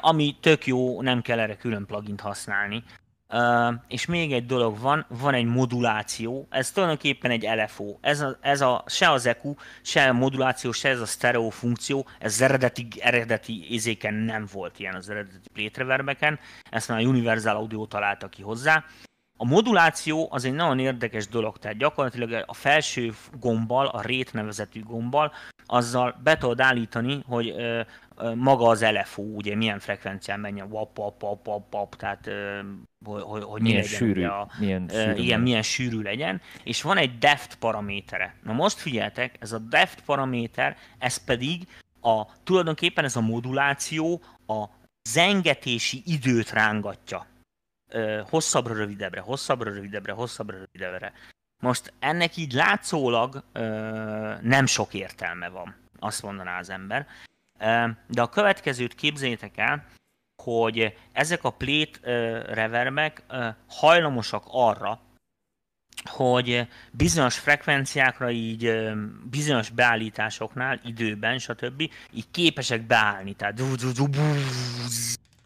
ami tök jó, nem kell erre külön plugin használni. Uh, és még egy dolog van, van egy moduláció, ez tulajdonképpen egy LFO. Ez a, ez a se az EQ, se a moduláció, se ez a stereo funkció, ez eredeti, eredeti izéken nem volt ilyen az eredeti plétreverbeken, ezt már a Universal Audio találta ki hozzá. A moduláció az egy nagyon érdekes dolog, tehát gyakorlatilag a felső gombbal, a rét nevezetű gombbal, azzal be tudod állítani, hogy maga az LFO, ugye milyen frekvencián menjen, wap, wap, wap, wap, wap tehát hogy, hogy milyen legyen, sűrű, a, milyen sűrű igen, milyen sűrű legyen, és van egy deft paramétere. Na most figyeltek, ez a deft paraméter, ez pedig a, tulajdonképpen ez a moduláció a zengetési időt rángatja. hosszabbra, rövidebbre, hosszabbra, rövidebbre, hosszabbra, rövidebbre. Most ennek így látszólag nem sok értelme van, azt mondaná az ember. De a következőt képzeljétek el, hogy ezek a plate reverbek hajlamosak arra, hogy bizonyos frekvenciákra így bizonyos beállításoknál, időben, stb. így képesek beállni, tehát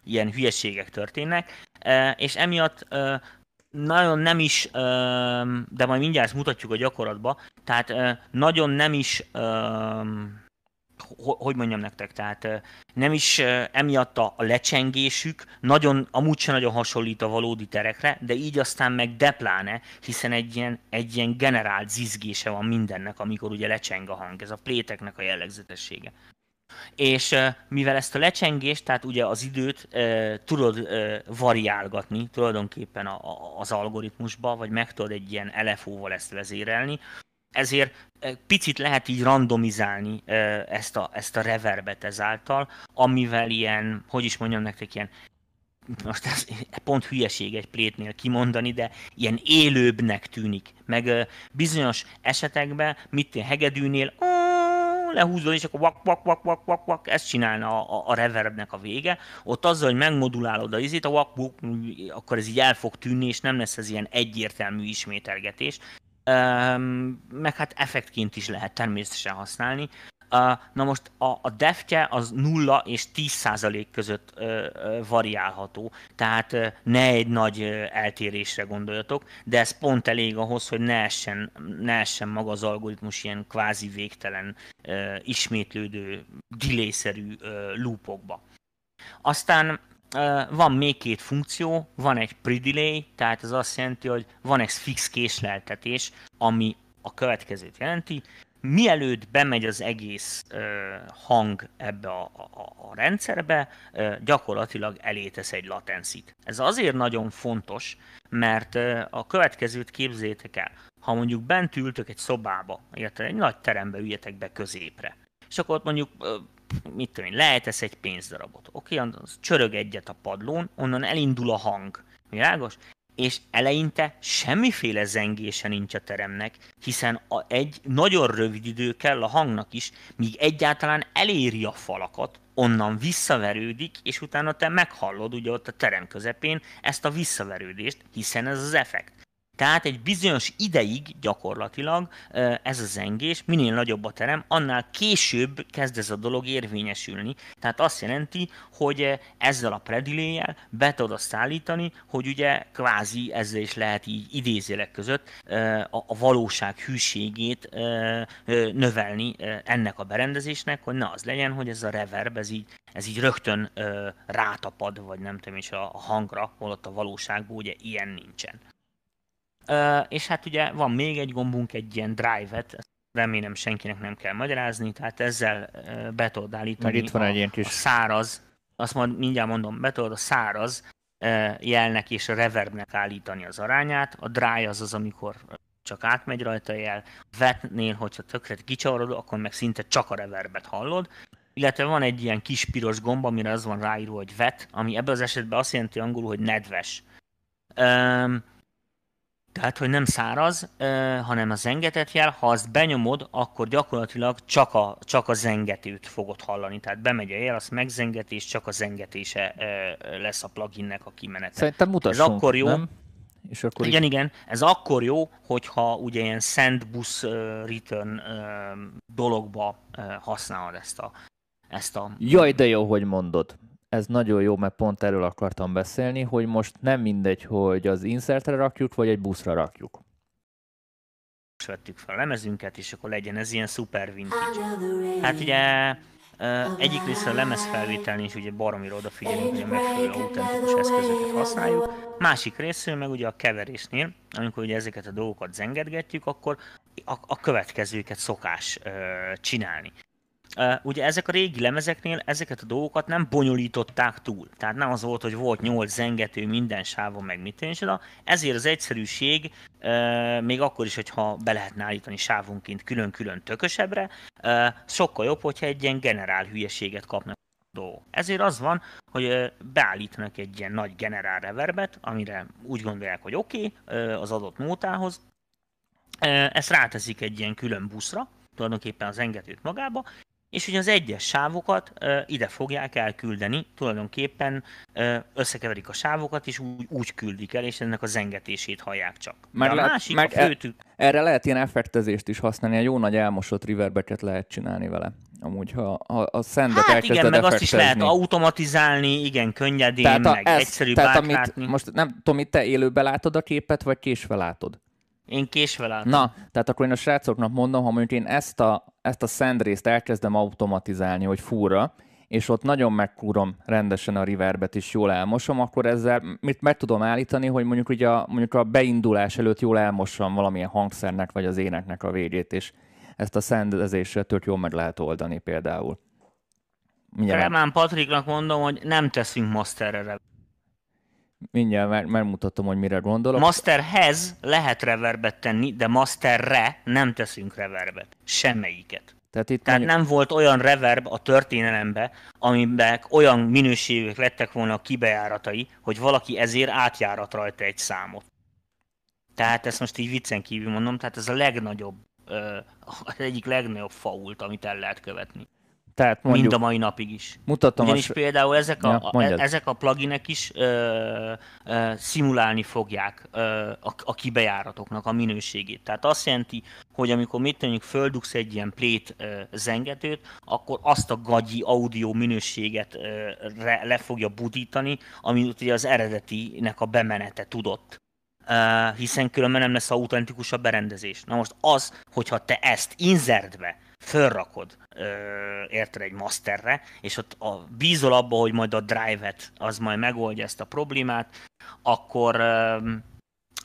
ilyen hülyeségek történnek, és emiatt nagyon nem is, de majd mindjárt mutatjuk a gyakorlatba, tehát nagyon nem is hogy mondjam nektek, tehát nem is emiatt a, lecsengésük nagyon, amúgy sem nagyon hasonlít a valódi terekre, de így aztán meg depláne, hiszen egy ilyen, egy ilyen generált zizgése van mindennek, amikor ugye lecseng a hang, ez a pléteknek a jellegzetessége. És mivel ezt a lecsengést, tehát ugye az időt e, tudod e, variálgatni tulajdonképpen a, a, az algoritmusba, vagy meg tudod egy ilyen LFO-val ezt vezérelni, ezért picit lehet így randomizálni ezt a, ezt a reverbet ezáltal, amivel ilyen, hogy is mondjam nektek, ilyen most ez pont hülyeség egy plétnél kimondani, de ilyen élőbbnek tűnik. Meg bizonyos esetekben, mit én hegedűnél, lehúzod, és akkor vak, vak, vak, vak, vak, vak, ezt csinálna a, a, a reverbnek a vége. Ott azzal, hogy megmodulálod a izét, a vak, vak, akkor ez így el fog tűnni, és nem lesz ez ilyen egyértelmű ismételgetés meg hát effektként is lehet természetesen használni. Na most a, deftje az 0 és 10 százalék között variálható, tehát ne egy nagy eltérésre gondoljatok, de ez pont elég ahhoz, hogy ne essen, ne essen maga az algoritmus ilyen kvázi végtelen ismétlődő delay-szerű loopokba. Aztán van még két funkció, van egy pre-delay, tehát ez azt jelenti, hogy van egy fix késleltetés, ami a következőt jelenti, mielőtt bemegy az egész uh, hang ebbe a, a, a rendszerbe, uh, gyakorlatilag elétesz egy latencit. Ez azért nagyon fontos, mert uh, a következőt képzétek el. Ha mondjuk bent ültök egy szobába, illetve egy nagy terembe üljetek be középre, és akkor ott mondjuk mit tudom én, lehetesz egy pénzdarabot. Oké, okay, csörög egyet a padlón, onnan elindul a hang. Világos? és eleinte semmiféle zengése nincs a teremnek, hiszen a, egy nagyon rövid idő kell a hangnak is, míg egyáltalán eléri a falakat, onnan visszaverődik, és utána te meghallod ugye ott a terem közepén ezt a visszaverődést, hiszen ez az effekt. Tehát egy bizonyos ideig gyakorlatilag ez a zengés, minél nagyobb a terem, annál később kezd ez a dolog érvényesülni. Tehát azt jelenti, hogy ezzel a prediléjel be tudod azt állítani, hogy ugye kvázi ezzel is lehet így idézélek között a valóság hűségét növelni ennek a berendezésnek, hogy ne az legyen, hogy ez a reverb, ez így, ez így rögtön rátapad, vagy nem tudom is a hangra, holott a valóságban ugye ilyen nincsen és hát ugye van még egy gombunk, egy ilyen drive-et, remélem senkinek nem kell magyarázni, tehát ezzel be tudod állítani itt van a, egy ilyen kis... a száraz, azt majd mindjárt mondom, be tudod a száraz jelnek és a reverbnek állítani az arányát, a dry az az, amikor csak átmegy rajta a jel, vetnél, hogyha tökre kicsavarod, akkor meg szinte csak a reverbet hallod, illetve van egy ilyen kis piros gomb, amire az van ráírva, hogy vet, ami ebben az esetben azt jelenti angolul, hogy nedves. Um, tehát, hogy nem száraz, hanem a zengetett jel, ha azt benyomod, akkor gyakorlatilag csak a, csak a zengetőt fogod hallani. Tehát bemegy a jel, azt megzengeti, és csak a zengetése lesz a pluginnek a kimenete. Szerintem mutassunk, Ez akkor jó, nem? És akkor igen, így... igen. Ez akkor jó, hogyha ugye ilyen sandbus return dologba használod ezt a, ezt a... Jaj, de jó, hogy mondod ez nagyon jó, mert pont erről akartam beszélni, hogy most nem mindegy, hogy az insertre rakjuk, vagy egy buszra rakjuk. Most vettük fel a lemezünket, és akkor legyen ez ilyen super vintage. Hát ugye egyik része a lemez felvételni is ugye baromira odafigyelünk, hogy a megfelelő autentikus eszközöket használjuk. Másik részről meg ugye a keverésnél, amikor ugye ezeket a dolgokat zengedgetjük, akkor a, a következőket szokás uh, csinálni. Ugye ezek a régi lemezeknél ezeket a dolgokat nem bonyolították túl. Tehát nem az volt, hogy volt nyolc zengető minden sávon, meg mit de ezért az egyszerűség, még akkor is, hogyha be lehetne állítani sávonként külön-külön tökösebbre, sokkal jobb, hogyha egy ilyen generál hülyeséget kapnak. Ezért az van, hogy beállítanak egy ilyen nagy generál reverbet, amire úgy gondolják, hogy oké, okay, az adott nótához, ezt ráteszik egy ilyen külön buszra, tulajdonképpen az engetőt magába, és ugye az egyes sávokat uh, ide fogják elküldeni, tulajdonképpen uh, összekeverik a sávokat, és úgy, úgy küldik el, és ennek a zengetését hallják csak. Meg, lehet, másik, meg a főtük... erre lehet ilyen effektezést is használni, egy jó nagy elmosott reverbeket lehet csinálni vele. Amúgy, ha, ha a szendet hát igen, meg azt is lehet automatizálni, igen, könnyedén, tehát a, meg ez, egyszerű tehát amit, Most nem tudom, te élőbe látod a képet, vagy késve látod? Én késve látom. Na, tehát akkor én a srácoknak mondom, ha mondjuk én ezt a, ezt a send részt elkezdem automatizálni, hogy fúra, és ott nagyon megkúrom rendesen a reverbet is jól elmosom, akkor ezzel mit meg tudom állítani, hogy mondjuk, ugye a, mondjuk a beindulás előtt jól elmossam valamilyen hangszernek vagy az éneknek a végét, és ezt a szendezésre tök jól meg lehet oldani például. Remán Patriknak mondom, hogy nem teszünk masterre Mindjárt mert mutatom, hogy mire gondolok. Masterhez lehet reverbet tenni, de masterre nem teszünk reverbet. Semmelyiket. Tehát, itt Tehát mondjuk... nem volt olyan reverb a történelemben, amiben olyan minőségűek lettek volna a kibejáratai, hogy valaki ezért átjárat rajta egy számot. Tehát ezt most így viccen kívül mondom, tehát ez a legnagyobb, az egyik legnagyobb fault, amit el lehet követni. Tehát mondjuk, mind a mai napig is. Mutatom Ugyanis a... például ezek a, ja, ezek a pluginek is ö, ö, szimulálni fogják ö, a, a kibejáratoknak a minőségét. Tehát azt jelenti, hogy amikor mit mondjuk földugsz egy ilyen plét ö, zengetőt, akkor azt a gagyi audio minőséget ö, re, le fogja budítani, amit ugye az eredetinek a bemenete tudott. Uh, hiszen különben nem lesz autentikus a berendezés. Na most az, hogyha te ezt inzertbe fölrakod, érted, egy masterre, és ott a, bízol abba, hogy majd a drive-et az majd megoldja ezt a problémát, akkor,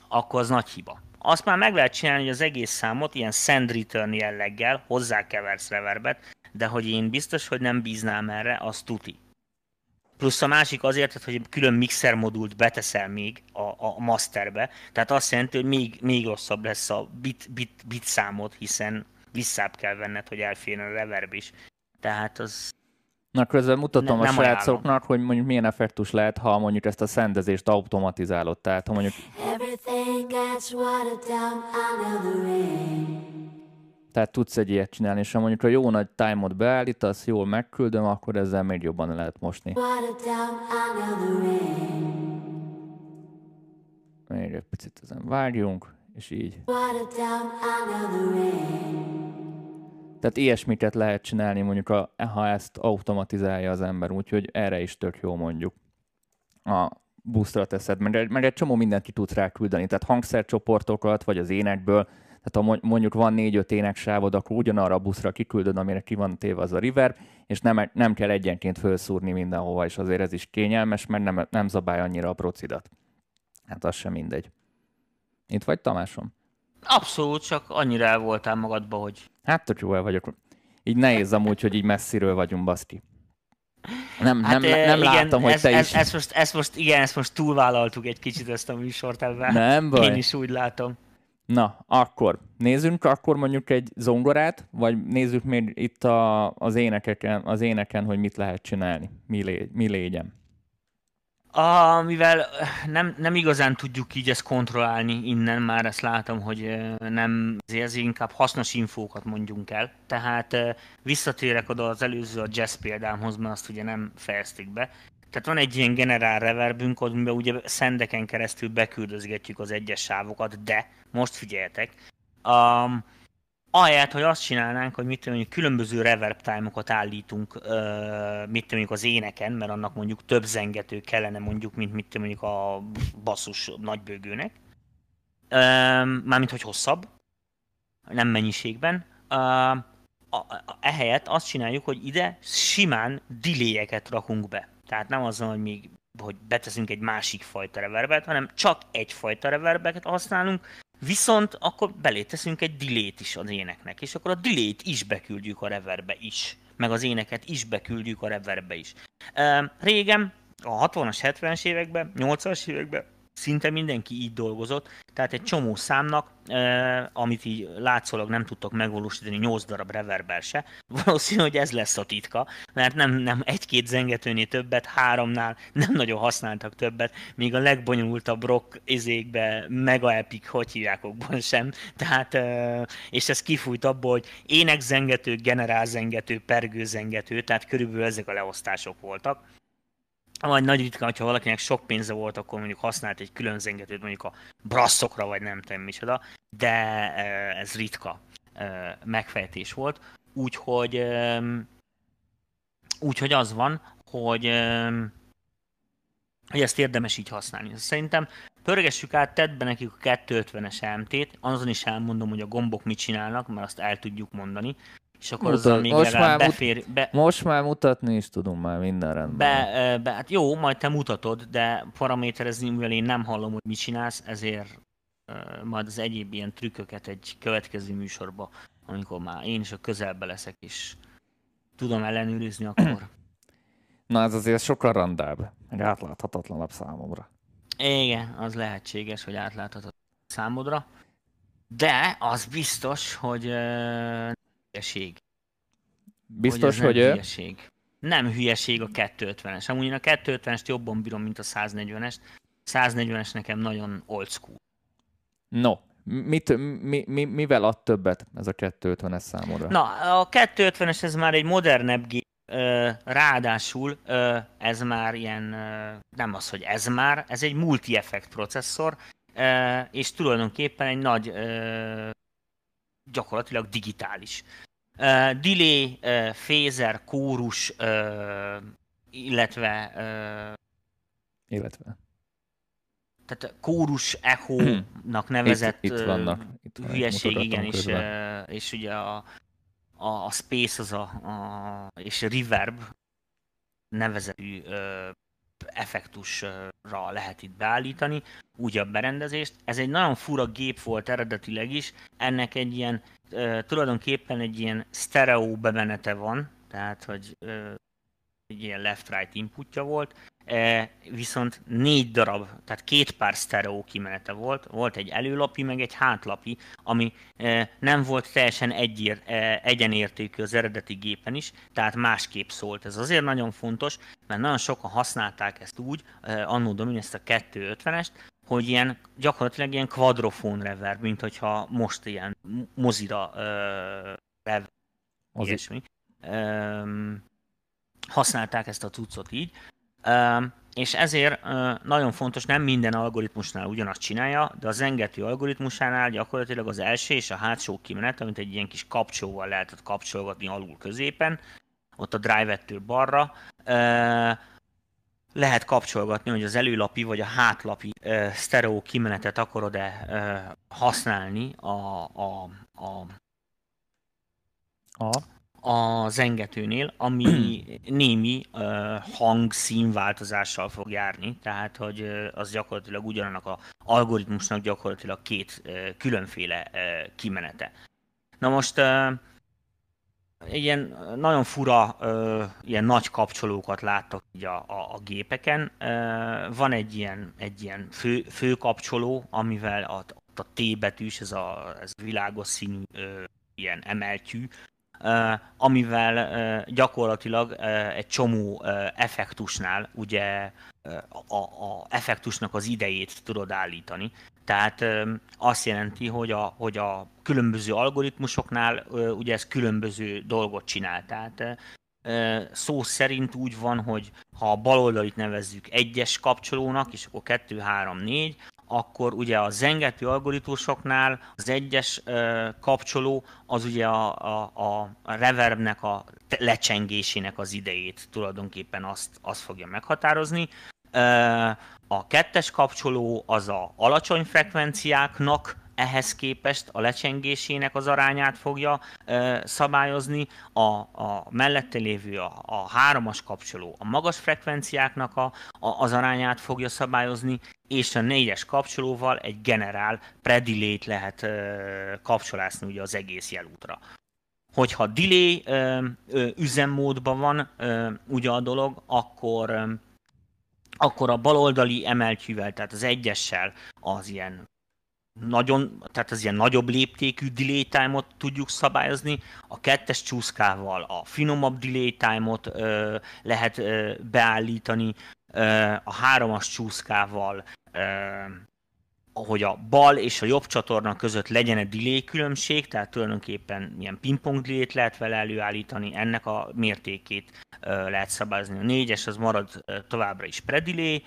akkor az nagy hiba. Azt már meg lehet csinálni, hogy az egész számot ilyen send return jelleggel hozzákeversz reverbet, de hogy én biztos, hogy nem bíznám erre, az tuti. Plusz a másik azért, hogy külön mixer modult beteszel még a, a masterbe, tehát azt jelenti, hogy még, még rosszabb lesz a bit, bit, bit számot, hiszen visszább kell venned, hogy elférjen a reverb is. Tehát az... Na közben mutatom ne, a srácoknak, ajánlom. hogy mondjuk milyen effektus lehet, ha mondjuk ezt a szendezést automatizálod. Tehát ha mondjuk... Tehát tudsz egy ilyet csinálni, és ha mondjuk a jó nagy time-ot beállítasz, jól megküldöm, akkor ezzel még jobban lehet mosni. Még egy picit ezen várjunk, és így. Tehát ilyesmiket lehet csinálni, mondjuk a, ha ezt automatizálja az ember, úgyhogy erre is tök jó mondjuk a buszra teszed, mert, mert egy csomó mindent ki tudsz rá küldeni, tehát hangszercsoportokat, vagy az énekből, tehát ha mondjuk van négy-öt éneksávod, akkor ugyanarra a buszra kiküldöd, amire ki van téve az a river, és nem, nem kell egyenként felszúrni mindenhova, és azért ez is kényelmes, mert nem, nem zabálja annyira a procidat. Hát az sem mindegy. Itt vagy, Tamásom? Abszolút, csak annyira el voltál magadba, hogy... Hát tök jó el vagyok. Így nehéz amúgy, hogy így messziről vagyunk, baszki. Nem, hát, nem, nem igen, látom, hogy ez, te ez, is... Ezt most, ezt most, igen, ezt most túlvállaltuk egy kicsit ezt a műsort ebben. Nem baj. Én is úgy látom. Na, akkor nézzünk akkor mondjuk egy zongorát, vagy nézzük még itt a, az, énekeken, az éneken, hogy mit lehet csinálni, mi, lé, mi légyen. A, mivel nem, nem igazán tudjuk így ezt kontrollálni innen, már ezt látom, hogy nem, ezért inkább hasznos infókat mondjunk el. Tehát visszatérek oda az előző a jazz példámhoz, mert azt ugye nem fejezték be. Tehát van egy ilyen generál reverbünk, amiben ugye szendeken keresztül beküldözgetjük az egyes sávokat, de most figyeljetek, um, ahelyett, hogy azt csinálnánk, hogy mit tudom, különböző reverb time-okat állítunk, mit tudom, az éneken, mert annak mondjuk több zengető kellene mondjuk, mint mit tudom, a basszus nagybőgőnek. Mármint, hogy hosszabb, nem mennyiségben. Ehelyett azt csináljuk, hogy ide simán delayeket rakunk be. Tehát nem azon, hogy még hogy beteszünk egy másik fajta reverbet, hanem csak egyfajta reverbeket használunk, viszont akkor beléteszünk egy delay is az éneknek, és akkor a delay is beküldjük a reverbe is, meg az éneket is beküldjük a reverbe is. Régen, a 60-as, 70-es években, 80-as években szinte mindenki így dolgozott, tehát egy csomó számnak, eh, amit így látszólag nem tudtok megvalósítani 8 darab reverber se, valószínű, hogy ez lesz a titka, mert nem, nem egy-két zengetőnél többet, háromnál nem nagyon használtak többet, még a legbonyolultabb rock izékbe, mega epic, hogy hívjákokban sem, tehát, eh, és ez kifújt abból, hogy énekzengető, generálzengető, pergőzengető, tehát körülbelül ezek a leosztások voltak vagy nagy ritka, hogyha valakinek sok pénze volt, akkor mondjuk használt egy külön zengetőt mondjuk a brasszokra, vagy nem tudom micsoda, de ez ritka megfejtés volt. Úgyhogy, úgyhogy az van, hogy, hogy ezt érdemes így használni. Szerintem pörgessük át, tedd be nekik a 250-es MT-t, azon is elmondom, hogy a gombok mit csinálnak, mert azt el tudjuk mondani és akkor Mutat, azzal még most már befér... Be, most már mutatni is tudunk már minden rendben. Be, be, hát jó, majd te mutatod, de paraméterezni, mivel én nem hallom, hogy mit csinálsz, ezért uh, majd az egyéb ilyen trükköket egy következő műsorba, amikor már én is a közelbe leszek, és tudom ellenőrizni, akkor... Na ez azért sokkal randább, meg átláthatatlanabb számomra. Igen, az lehetséges, hogy átláthatatlan számodra. De az biztos, hogy uh, hülyeség. Biztos, hogy, hogy nem hülyeség. Nem hülyeség a 250-es. Amúgy én a 250-est jobban bírom, mint a 140-est. 140-es nekem nagyon old school. No, mit, mi, mi, mivel ad többet ez a 250-es számodra? Na, a 250-es ez már egy modernebb gép, ráadásul ez már ilyen, nem az, hogy ez már, ez egy multi-effekt processzor, és tulajdonképpen egy nagy gyakorlatilag digitális. Uh, delay, uh, phaser, kórus, uh, illetve... Uh, illetve. Tehát kórus echo-nak nevezett itt, itt vannak. Itt hülyeség, igen, és, uh, és ugye a a, a Space az a, a, és a Reverb nevezetű ö, effektusra lehet itt beállítani, úgy a berendezést. Ez egy nagyon fura gép volt eredetileg is, ennek egy ilyen, tulajdonképpen egy ilyen stereo bemenete van, tehát hogy egy ilyen left-right inputja volt, viszont négy darab, tehát két pár sztereó kimenete volt, volt egy előlapi, meg egy hátlapi, ami e, nem volt teljesen egyér, e, egyenértékű az eredeti gépen is, tehát másképp szólt. Ez azért nagyon fontos, mert nagyon sokan használták ezt úgy, e, annó Domin ezt a 250-est, hogy ilyen gyakorlatilag ilyen quadrofón reverb, mint hogyha most ilyen mozira uh, reverb, ilyesmi. Um, használták ezt a cuccot így, és ezért nagyon fontos, nem minden algoritmusnál ugyanazt csinálja, de az engető algoritmusánál gyakorlatilag az első és a hátsó kimenet, amit egy ilyen kis kapcsolóval lehetett kapcsolgatni alul középen, ott a drive-ettől balra, lehet kapcsolgatni, hogy az előlapi vagy a hátlapi stereo kimenetet akarod-e használni a, a, a, a a zengetőnél, ami némi uh, hang színváltozással fog járni, tehát hogy uh, az gyakorlatilag ugyanannak a algoritmusnak gyakorlatilag két uh, különféle uh, kimenete. Na most uh, ilyen nagyon fura, uh, ilyen nagy kapcsolókat láttak így a, a, a gépeken. Uh, van egy ilyen, egy ilyen fő, főkapcsoló, amivel a, a T betűs, ez a, ez világos színű uh, ilyen emeltyű, amivel gyakorlatilag egy csomó effektusnál ugye a, a effektusnak az idejét tudod állítani. Tehát azt jelenti, hogy a, hogy a különböző algoritmusoknál ugye ez különböző dolgot csinál. Tehát szó szerint úgy van, hogy ha a baloldalit nevezzük egyes kapcsolónak, és akkor 2, 3, 4, akkor ugye a zengető algoritmusoknál az egyes ö, kapcsoló az ugye a, a, a reverbnek a lecsengésének az idejét tulajdonképpen azt, azt fogja meghatározni. Ö, a kettes kapcsoló az a alacsony frekvenciáknak ehhez képest a lecsengésének az arányát fogja ö, szabályozni, a, a mellette lévő a, a háromas kapcsoló a magas frekvenciáknak a, a, az arányát fogja szabályozni, és a négyes kapcsolóval egy generál predilét lehet ö, kapcsolászni ugye az egész jelútra. Hogyha delay ö, ö, üzemmódban van ö, ugye a dolog, akkor ö, akkor a baloldali emeltyűvel, tehát az egyessel az ilyen nagyon, tehát az ilyen nagyobb léptékű delay time-ot tudjuk szabályozni, a kettes csúszkával a finomabb delay time-ot ö, lehet ö, beállítani, ö, a háromas csúszkával ö, hogy a bal és a jobb csatorna között legyen egy delay különbség, tehát tulajdonképpen ilyen pingpong delay lehet vele előállítani, ennek a mértékét lehet szabályozni. A négyes az marad továbbra is predelay,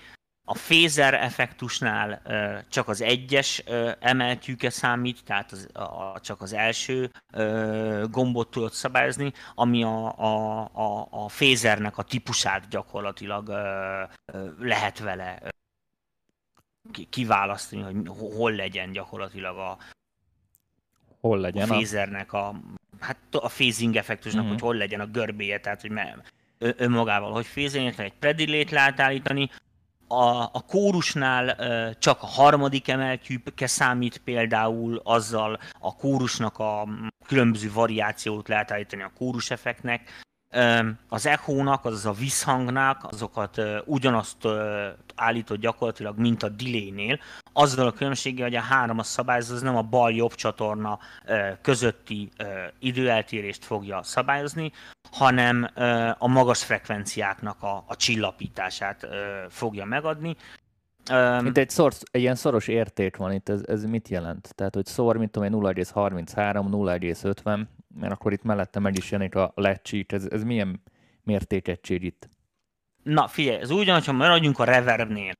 a phaser effektusnál csak az egyes emeltjűke számít, tehát az, a, csak az első gombot tudod szabályozni, ami a, a, a, a phasernek a típusát gyakorlatilag lehet vele kiválasztani, hogy hol legyen gyakorlatilag a, hol legyen a phasernek a, hát a phasing effektusnak, mm-hmm. hogy hol legyen a görbéje, tehát hogy önmagával hogy fézelni, egy predilét lehet állítani, a, a kórusnál csak a harmadik emeltjűke számít például, azzal a kórusnak a különböző variációt lehet állítani a kórus effektnek. Az echo-nak, azaz a visszhangnak, azokat ugyanazt állított gyakorlatilag, mint a delay-nél, azzal a különbséggel, hogy a három a szabályozó, az nem a bal-jobb csatorna közötti időeltérést fogja szabályozni, hanem a magas frekvenciáknak a, a csillapítását fogja megadni. Mint egy, szor, egy ilyen szoros érték van itt, ez, ez mit jelent? Tehát, hogy szor, mint tudom 0,33, 0,50, mert akkor itt mellette meg is jelenik a lecsít, ez, ez milyen mértékegység itt? Na figyelj, ez úgy van, ha maradjunk a reverbnél.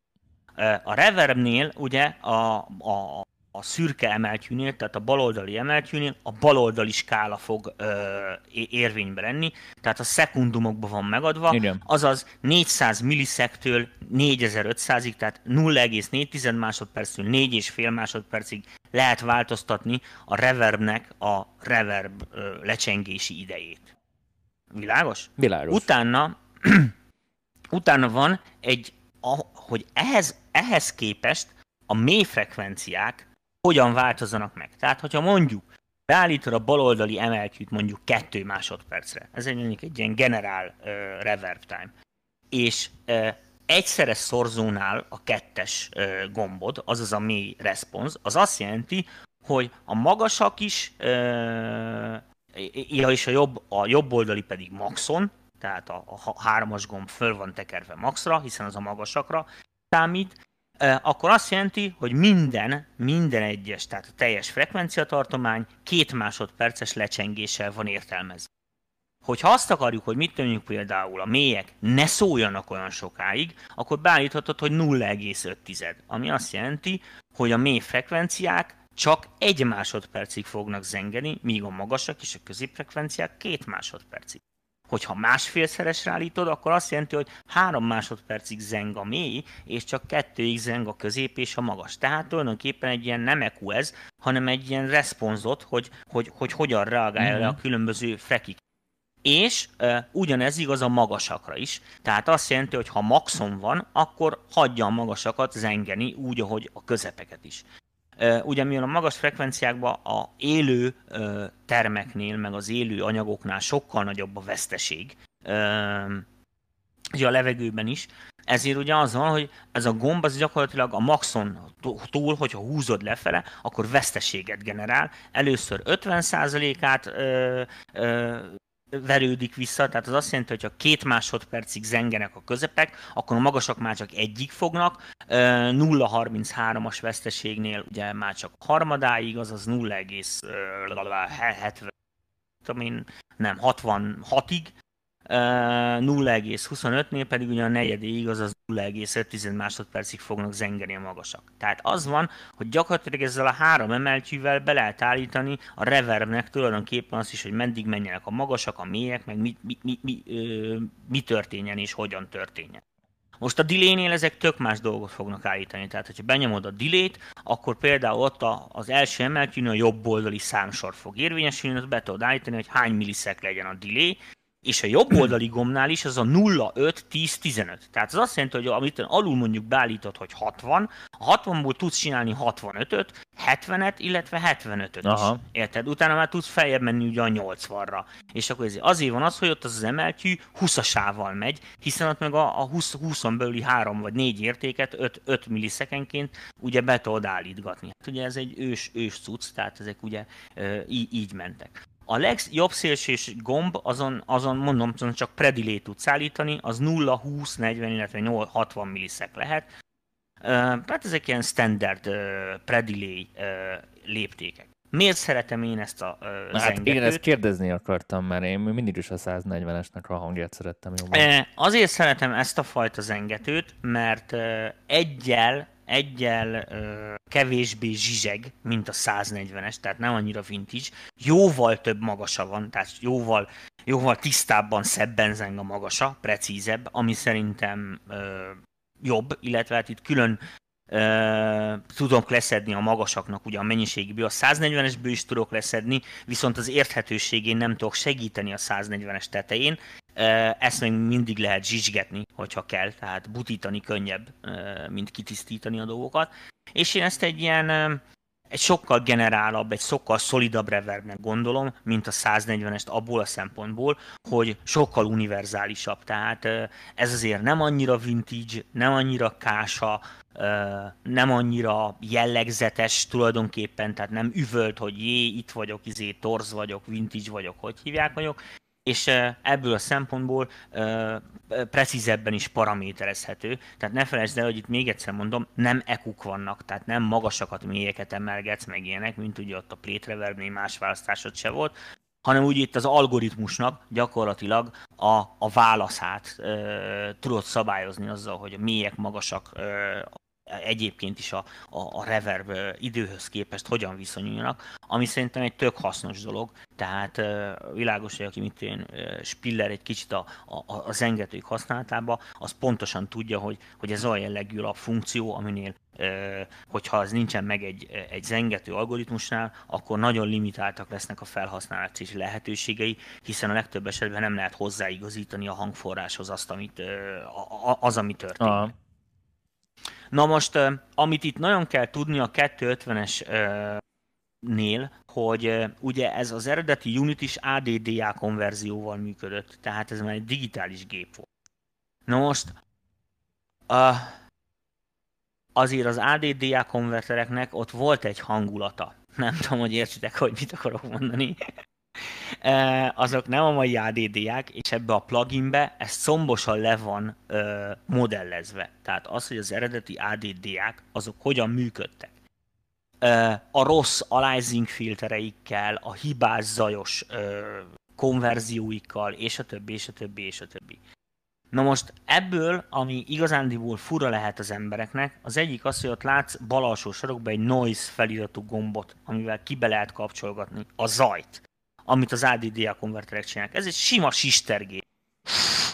A reverbnél ugye a, a, a szürke emeltyűnél, tehát a baloldali emeltyűnél a baloldali skála fog ö, érvénybe lenni, tehát a szekundumokban van megadva, Igen. azaz 400 milliszektől 4500-ig, tehát 0,4 másodperctől 4,5 másodpercig lehet változtatni a reverbnek a reverb lecsengési idejét. Világos? Világos. Utána, utána van egy, a, hogy ehhez, ehhez képest a mély frekvenciák hogyan változanak meg. Tehát, hogyha mondjuk beállítod a baloldali emelkűt mondjuk 2 másodpercre, ez egy mondjuk egy ilyen generál uh, reverb time, és uh, egyszeres szorzónál a kettes uh, gombod, azaz a mély response, az azt jelenti, hogy a magasak is, uh, ja, és a jobb, a jobb oldali pedig maxon, tehát a, a hármas gomb föl van tekerve maxra, hiszen az a magasakra számít, akkor azt jelenti, hogy minden, minden egyes, tehát a teljes frekvenciatartomány két másodperces lecsengéssel van értelmezve. Hogyha azt akarjuk, hogy mit tűnjük például a mélyek ne szóljanak olyan sokáig, akkor beállíthatod, hogy 0,5, ami azt jelenti, hogy a mély frekvenciák csak egy másodpercig fognak zengeni, míg a magasak és a középfrekvenciák két másodpercig. Hogyha másfélszeresre állítod, akkor azt jelenti, hogy három másodpercig zeng a mély, és csak kettőig zeng a közép és a magas. Tehát tulajdonképpen egy ilyen nem EQ ez, hanem egy ilyen responzot, hogy, hogy, hogy hogyan reagálja mm-hmm. le a különböző frekik. És e, ugyanez igaz a magasakra is. Tehát azt jelenti, hogy ha maxon van, akkor hagyja a magasakat zengeni úgy, ahogy a közepeket is. Ugye mivel a magas frekvenciákban a élő termeknél, meg az élő anyagoknál sokkal nagyobb a veszteség, ugye a levegőben is, ezért ugye az van, hogy ez a gomb az gyakorlatilag a maxon túl, hogyha húzod lefele, akkor veszteséget generál. Először 50%-át ö, ö, verődik vissza, tehát az azt jelenti, hogy ha két másodpercig zengenek a közepek, akkor a magasak már csak egyik fognak, 0,33-as veszteségnél ugye már csak harmadáig, azaz 0,70 nem, 66-ig, 0,25-nél pedig ugye a negyedéig, azaz 0,5 másodpercig fognak zengeni a magasak. Tehát az van, hogy gyakorlatilag ezzel a három emeltyűvel be lehet állítani a reverbnek tulajdonképpen azt is, hogy meddig menjenek a magasak, a mélyek, meg mi, mi, mi, mi, ö, mi történjen és hogyan történjen. Most a delay-nél ezek tök más dolgot fognak állítani. Tehát, hogyha benyomod a delay-t, akkor például ott a, az első emeltyűn a jobb oldali számsor fog érvényesülni, ott be tudod állítani, hogy hány milliszek legyen a delay, és a jobb oldali gombnál is az a 0, 5, 10, 15. Tehát az azt jelenti, hogy amit alul mondjuk beállított, hogy 60, a 60-ból tudsz csinálni 65-öt, 70-et, illetve 75-öt Aha. is. Érted? Utána már tudsz feljebb menni ugye a 80-ra. És akkor ezért azért van az, hogy ott az, az emeltyű 20-asával megy, hiszen ott meg a, a 20, 20-on belüli 3 vagy 4 értéket 5, 5 milliszekenként ugye be tudod állítgatni. Hát ugye ez egy ős, ős cucc, tehát ezek ugye így, így mentek. A legjobb szélsős gomb, azon, azon mondom, csak predilé tudsz állítani, az 0, 20, 40, illetve 60 milliszek lehet. Tehát ezek ilyen standard uh, predilé uh, léptékek. Miért szeretem én ezt a uh, hát Én ezt kérdezni akartam, mert én mindig is a 140-esnek a hangját szerettem jobban. Azért szeretem ezt a fajta zengetőt, mert egyel egyel ö, kevésbé zsizseg, mint a 140-es, tehát nem annyira vintage. Jóval több magasa van, tehát jóval, jóval tisztábban, szebben zeng a magasa, precízebb, ami szerintem ö, jobb, illetve hát itt külön tudok leszedni a magasaknak ugye a mennyiségiből, a 140-esből is tudok leszedni, viszont az érthetőségén nem tudok segíteni a 140-es tetején, ezt még mindig lehet zsizsgetni, hogyha kell, tehát butítani könnyebb, mint kitisztítani a dolgokat. És én ezt egy ilyen egy sokkal generálabb, egy sokkal szolidabb reverbnek gondolom, mint a 140-est abból a szempontból, hogy sokkal univerzálisabb. Tehát ez azért nem annyira vintage, nem annyira kása, nem annyira jellegzetes tulajdonképpen, tehát nem üvölt, hogy jé, itt vagyok, izé, torz vagyok, vintage vagyok, hogy hívják vagyok, és ebből a szempontból precízebben is paraméterezhető. Tehát ne felejtsd el, hogy itt még egyszer mondom, nem ekuk vannak, tehát nem magasakat, mélyeket emelgetsz, meg ilyenek, mint ugye ott a Plate Reverbnél más választásod se volt, hanem úgy itt az algoritmusnak gyakorlatilag a, a válaszát e, tudod szabályozni azzal, hogy a mélyek, magasak, e, egyébként is a, a, a reverb időhöz képest hogyan viszonyulnak, ami szerintem egy tök hasznos dolog, tehát világos, hogy aki mit én Spiller egy kicsit a, a, a zengetők használatába, az pontosan tudja, hogy, hogy ez olyan jellegű a funkció, aminél hogyha az nincsen meg egy, egy zengető algoritmusnál, akkor nagyon limitáltak lesznek a felhasználási lehetőségei, hiszen a legtöbb esetben nem lehet hozzáigazítani a hangforráshoz azt, amit, az, ami történik. Aha. Na most, amit itt nagyon kell tudni a 250-es nél, hogy ugye ez az eredeti Unity is ADDA konverzióval működött, tehát ez már egy digitális gép volt. Na most, uh, azért az ADDA konvertereknek ott volt egy hangulata. Nem tudom, hogy értsitek, hogy mit akarok mondani. Uh, azok nem a mai ADD-ák, és ebbe a pluginbe ez szombosan le van uh, modellezve. Tehát az, hogy az eredeti ADD-ák, azok hogyan működtek a rossz aliasing filtereikkel, a hibás zajos konverzióikkal, és a többi, és a többi, és a többi. Na most ebből, ami igazándiból fura lehet az embereknek, az egyik az, hogy ott látsz bal alsó sarokban egy noise feliratú gombot, amivel kibe lehet kapcsolgatni a zajt, amit az ADDA konverterek csinálnak. Ez egy sima sistergé,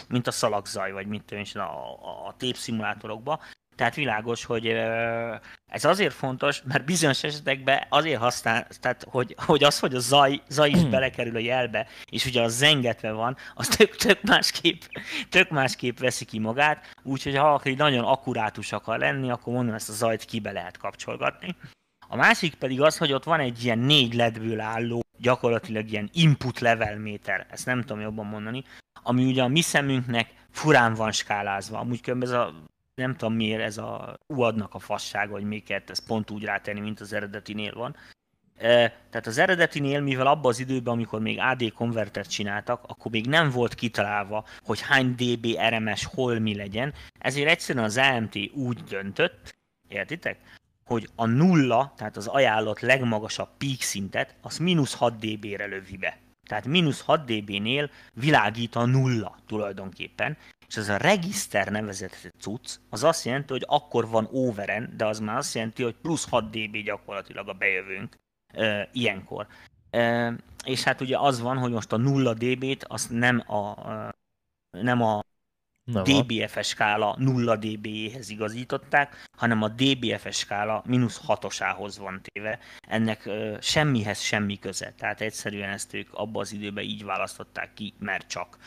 mint a szalagzaj, vagy mit tudom a, a, a tépszimulátorokban. Tehát világos, hogy ez azért fontos, mert bizonyos esetekben azért használ, tehát hogy, hogy az, hogy a zaj, zaj is belekerül a jelbe, és ugye az zengetve van, az tök, tök, másképp, tök másképp veszi ki magát, úgyhogy ha valaki nagyon akkurátus akar lenni, akkor mondom, ezt a zajt kibe lehet kapcsolgatni. A másik pedig az, hogy ott van egy ilyen négy ledből álló, gyakorlatilag ilyen input level méter, ezt nem tudom jobban mondani, ami ugye a mi szemünknek furán van skálázva. Amúgy ez a nem tudom miért ez a UAD-nak a fassága, hogy még kellett ezt pont úgy rátenni, mint az eredetinél van. E, tehát az eredetinél, mivel abban az időben, amikor még AD konvertert csináltak, akkor még nem volt kitalálva, hogy hány dB RMS hol mi legyen, ezért egyszerűen az AMT úgy döntött, értitek, hogy a nulla, tehát az ajánlott legmagasabb peak szintet, az mínusz 6 dB-re lövi be. Tehát mínusz 6 dB-nél világít a nulla tulajdonképpen, és ez a regiszter nevezett cucc, az azt jelenti, hogy akkor van overen, de az már azt jelenti, hogy plusz 6 dB gyakorlatilag a bejövőnk e, ilyenkor. E, és hát ugye az van, hogy most a 0 dB-t azt nem a, nem a DBFS skála 0 dB-hez igazították, hanem a DBFS skála mínusz 6-osához van téve. Ennek ö, semmihez semmi köze. Tehát egyszerűen ezt ők abban az időben így választották ki, mert csak.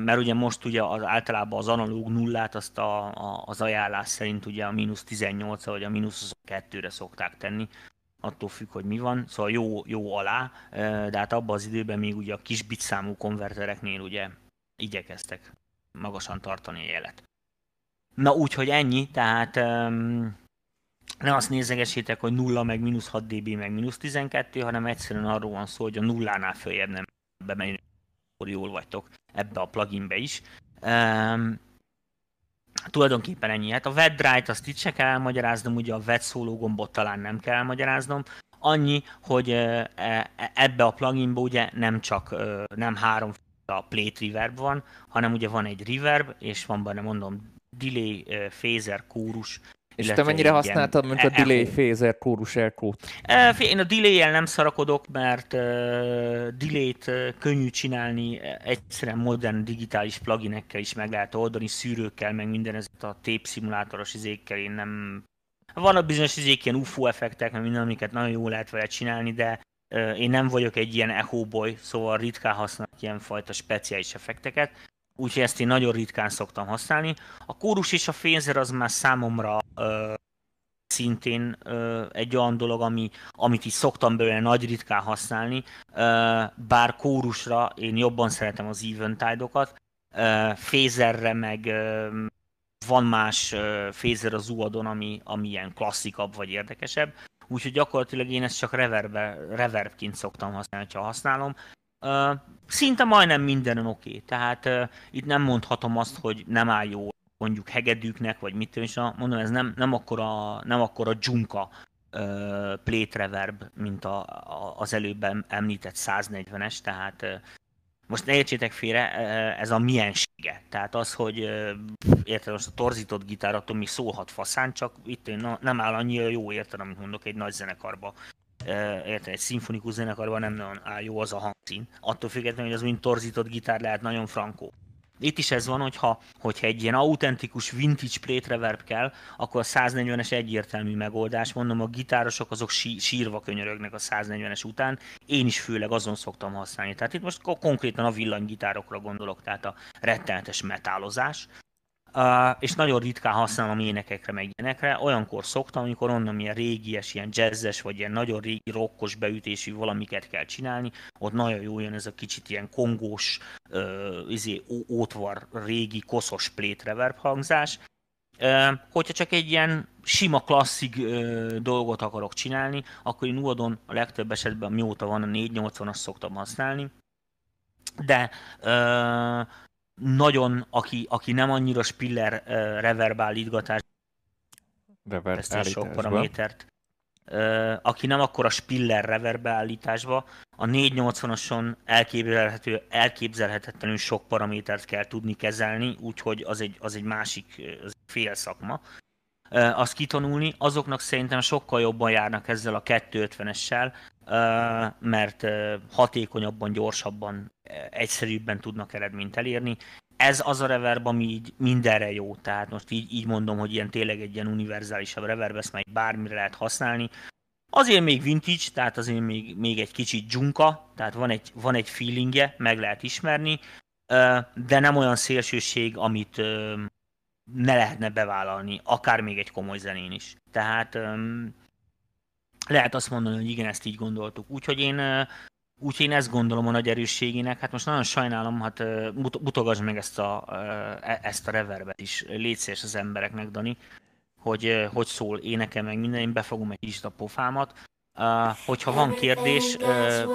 Mert ugye most ugye az, általában az analóg nullát azt a, a, az ajánlás szerint ugye a mínusz 18 vagy a mínusz 22-re szokták tenni, attól függ, hogy mi van, szóval jó, jó alá, de hát abban az időben még ugye a kis bitszámú konvertereknél ugye igyekeztek magasan tartani a jelet. Na úgyhogy ennyi, tehát um, ne azt nézegessétek, hogy 0 meg mínusz 6 dB meg mínusz 12, hanem egyszerűen arról van szó, hogy a nullánál följebb nem bemenni, akkor jól vagytok ebbe a pluginbe is. Um, tulajdonképpen ennyi. Hát a WebDrive-t azt itt se kell elmagyaráznom, ugye a web szóló gombot talán nem kell elmagyaráznom. Annyi, hogy e, e, ebbe a pluginba ugye nem csak nem három a plate reverb van, hanem ugye van egy reverb, és van benne mondom delay, phaser, kórus, és te mennyire használtad, mint a delay phaser kórus elkót? Én a delay-el nem szarakodok, mert uh, delay-t könnyű csinálni, egyszerűen modern digitális pluginekkel is meg lehet oldani, szűrőkkel, meg minden ez a tape szimulátoros izékkel én nem... Vannak bizonyos izék, ilyen UFO effektek, meg minden, amiket nagyon jól lehet vele csinálni, de én nem vagyok egy ilyen echo boy, szóval ritkán használok ilyen fajta speciális effekteket úgyhogy ezt én nagyon ritkán szoktam használni. A kórus és a fénzer az már számomra ö, szintén ö, egy olyan dolog, ami, amit is szoktam belőle nagy ritkán használni, ö, bár kórusra én jobban szeretem az eventide-okat, fézerre meg ö, van más fézer az uadon, ami, ami ilyen klasszikabb vagy érdekesebb, úgyhogy gyakorlatilag én ezt csak reverbe, reverbként szoktam használni, ha használom. Uh, szinte majdnem mindenen oké. Okay. Tehát uh, itt nem mondhatom azt, hogy nem áll jó mondjuk hegedűknek, vagy mit is mondom, ez nem, nem akkora, nem akkora dzsunka uh, plate reverb, mint a, a, az előbb említett 140-es, tehát most ne értsétek félre, ez a miensége. Tehát az, hogy érted, most a torzított gitár attól mi szólhat faszán, csak itt nem áll annyira jó érted, amit mondok egy nagy zenekarba érted, egy szimfonikus zenekarban nem nagyon áll jó az a hangszín. Attól függetlenül, hogy az mint torzított gitár lehet nagyon frankó. Itt is ez van, hogyha, hogyha egy ilyen autentikus vintage plate reverb kell, akkor a 140-es egyértelmű megoldás. Mondom, a gitárosok azok sí, sírva könyörögnek a 140-es után. Én is főleg azon szoktam használni. Tehát itt most konkrétan a villanygitárokra gondolok, tehát a rettenetes metálozás. És nagyon ritkán használom énekekre, meg ilyenekre. Olyankor szoktam, amikor onnan ilyen régies, ilyen jazzes, vagy ilyen nagyon régi rokkos beütésű valamiket kell csinálni, ott nagyon jó jön ez a kicsit ilyen kongós, uh, izé, ótvar, régi, koszos plate reverb hangzás. Uh, hogyha csak egy ilyen sima klasszik uh, dolgot akarok csinálni, akkor én Uadon a legtöbb esetben mióta van a 480-as szoktam használni. De uh, nagyon, aki, aki nem annyira spiller uh, reverb állítgatás, Reverb ezt sok paramétert, uh, aki nem akkor a spiller reverb beállításba, a 480-ason elképzelhető, elképzelhetetlenül sok paramétert kell tudni kezelni, úgyhogy az egy, az egy másik az egy fél szakma. Azt kitanulni, azoknak szerintem sokkal jobban járnak ezzel a 250-essel, uh, mert hatékonyabban, gyorsabban, egyszerűbben tudnak eredményt elérni. Ez az a reverb, ami így mindenre jó, tehát most így, így mondom, hogy ilyen tényleg egy ilyen univerzálisabb reverb, ezt már bármire lehet használni. Azért még vintage, tehát azért még, még egy kicsit dzsunka, tehát van egy, van egy feelingje, meg lehet ismerni, de nem olyan szélsőség, amit ne lehetne bevállalni, akár még egy komoly zenén is. Tehát um, lehet azt mondani, hogy igen, ezt így gondoltuk. Úgyhogy én, uh, úgyhogy én ezt gondolom a nagy erősségének. Hát most nagyon sajnálom, hát uh, mut- mutogass meg ezt a, uh, ezt a reverbet is. Légy az embereknek, Dani, hogy uh, hogy szól énekel meg minden, én befogom egy kicsit a pofámat. Hogyha van kérdés,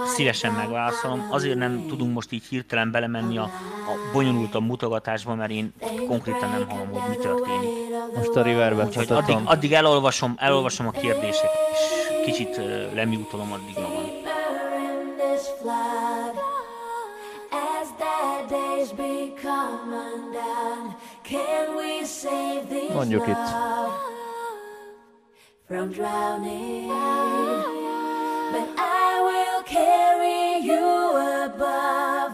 szívesen megválaszolom. Azért nem tudunk most így hirtelen belemenni a, a bonyolultabb mutogatásba, mert én konkrétan nem hallom, hogy mi történik. Most a reverbet Úgyhogy addig, addig elolvasom, elolvasom a kérdéseket, és kicsit lemiutolom addig magam. in this from drowning but I will carry you above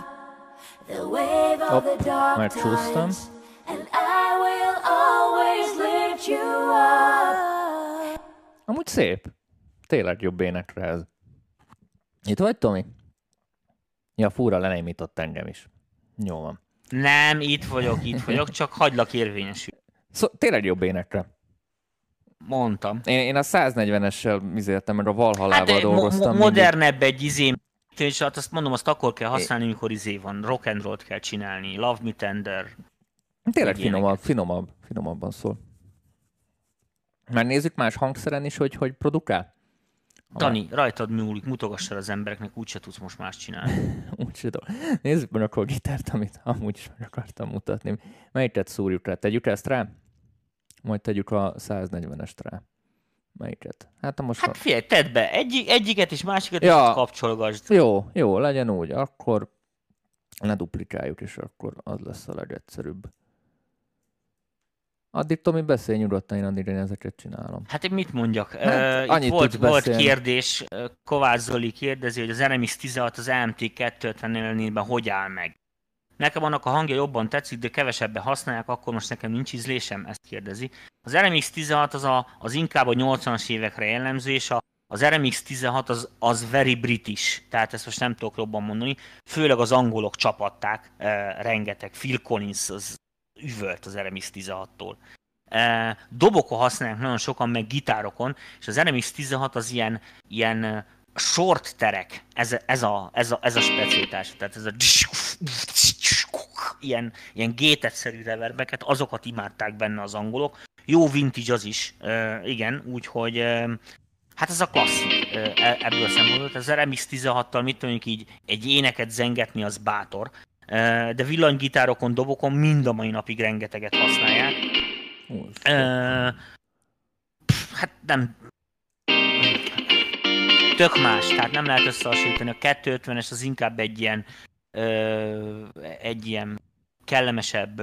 the wave of the dark times and I will always lift you up Amúgy szép. Tényleg jobb énekre ez. Itt vagy, Tomi? Ja, fúra lenémított engem is. Jó van. Nem, itt vagyok, itt vagyok, csak hagylak érvényesül. Szó, tényleg jobb énekre. Mondtam. Én, én a 140-essel mizéltem, mert a Valhallával Hát eh, dolgoztam. mo- modernebb egy izé, és hát azt mondom, azt akkor kell használni, amikor izé van. Rock and roll kell csinálni. Love me tender. Tényleg finomabb, finomabb, finomabban szól. Már nézzük más hangszeren is, hogy hogy produkál? Dani, rajtad múlik, mutogassál az embereknek, úgyse tudsz most más csinálni. Úgy sem tudom. Nézzük meg akkor a gitárt, amit amúgy is meg akartam mutatni. Melyiket szúrjuk rá? Tegyük ezt rá? Majd tegyük a 140-est rá. Melyiket? Hát most... Hát figyelj, tedd be, Egy, egyiket és másikat Ja. is kapcsolgasd. Jó, jó, legyen úgy. Akkor leduplikáljuk, és akkor az lesz a legegyszerűbb. Addig Tomi beszélj nyugodtan, én addig én ezeket csinálom. Hát én mit mondjak? Hát, uh, annyit volt, volt beszélni. kérdés, Kovács Zoli kérdezi, hogy az RMX 16 az AMT 250-nél hogy áll meg. Nekem annak a hangja jobban tetszik, de kevesebben használják, akkor most nekem nincs ízlésem, ezt kérdezi. Az RMX 16 az, a, az inkább a 80-as évekre jellemző, és a, az RMX 16 az, az very british, tehát ezt most nem tudok jobban mondani. Főleg az angolok csapatták, eh, rengeteg. Phil Collins az üvölt az RMX 16-tól. Eh, dobokon használják nagyon sokan, meg gitárokon, és az RMX 16 az ilyen, ilyen eh, short terek, ez, ez, a, ez, a, ez a specialitás, tehát ez a ilyen, ilyen gétetszerű reverbeket, azokat imádták benne az angolok. Jó vintage az is, igen, úgyhogy hát ez a klasszik uh, ebből a szempontból. Az RMX 16-tal mit mondjuk így egy éneket zengetni, az bátor. De villanygitárokon, dobokon mind a mai napig rengeteget használják. Pff, hát nem... Tök más, tehát nem lehet összehasonlítani. A 250-es az inkább egy ilyen, egy ilyen kellemesebb,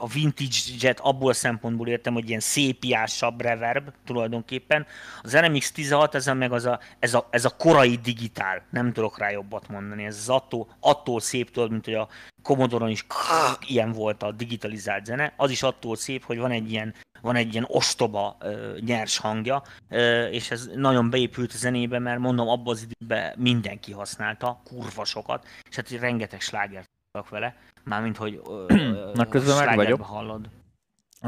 a vintage-et abból szempontból értem, hogy ilyen szépiásabb reverb tulajdonképpen. Az RMX 16 ez a, meg az a, ez, a, ez a korai digitál, nem tudok rá jobbat mondani. Ez az attól, attól szép, tudod, mint hogy a Commodore-on is ilyen volt a digitalizált zene. Az is attól szép, hogy van egy ilyen van egy ilyen ostoba ö, nyers hangja, ö, és ez nagyon beépült a zenébe, mert mondom, abban az időben mindenki használta, kurva sokat, és hát rengeteg slágert vele, mármint, hogy ö, Na, közben meg vagyok. hallod.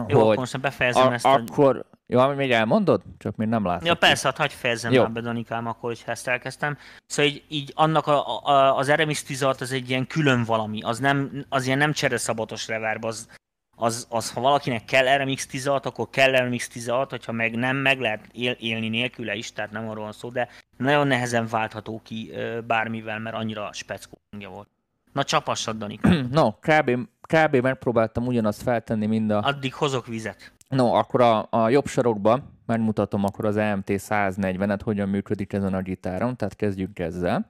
Jó, akkor most befejezem a, ezt a... akkor, jó, ami még elmondod? Csak még nem látom. Ja, persze, hát hagyj fejezzem Jó. már be, Danikám, akkor, hogyha ezt elkezdtem. Szóval így, így annak a, a, az RMX 16 az egy ilyen külön valami, az, nem, az ilyen nem csereszabatos reverb, az, az, az, ha valakinek kell RMX 16, akkor kell RMX 16, hogyha meg nem, meg lehet él, élni nélküle is, tehát nem arról van szó, de nagyon nehezen váltható ki bármivel, mert annyira speckó volt. Na csapassad, Danikám. No, kb, kb. megpróbáltam ugyanazt feltenni, mind a... Addig hozok vizet. No, akkor a, a jobb sarokban megmutatom akkor az EMT 140-et, hogyan működik ezen a gitáron, tehát kezdjük ezzel.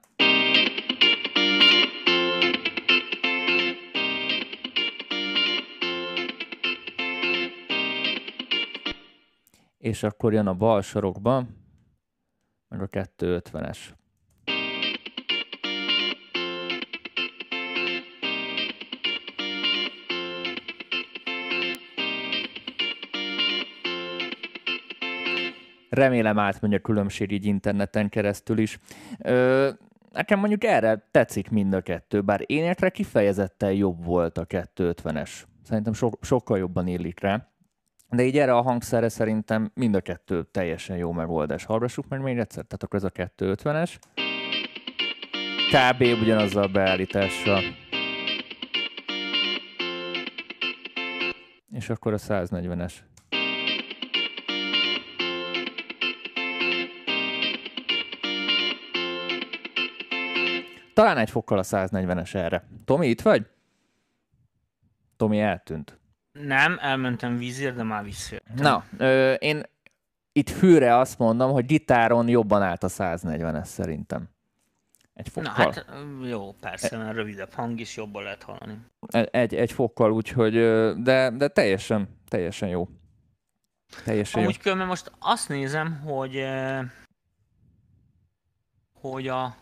És akkor jön a bal sarokban, meg a 250-es. Remélem átmegy a különbség így interneten keresztül is. Ö, nekem mondjuk erre tetszik mind a kettő, bár én értre kifejezetten jobb volt a 250-es. Szerintem so- sokkal jobban illik rá. De így erre a hangszerre szerintem mind a kettő teljesen jó megoldás. Hallgassuk meg még egyszer, tehát akkor ez a 250-es. Kb. ugyanazzal a beállítással. És akkor a 140-es. Talán egy fokkal a 140-es erre. Tomi, itt vagy? Tomi eltűnt. Nem, elmentem vízért, de már visszajöttem. Na, ö, én itt fűre azt mondom, hogy gitáron jobban állt a 140-es szerintem. Egy Na fokkal. hát jó, persze, mert rövidebb hang is jobban lehet hallani. E- Egy, egy fokkal, úgyhogy, de, de teljesen, teljesen jó. Teljesen Amúgy különben most azt nézem, hogy hogy a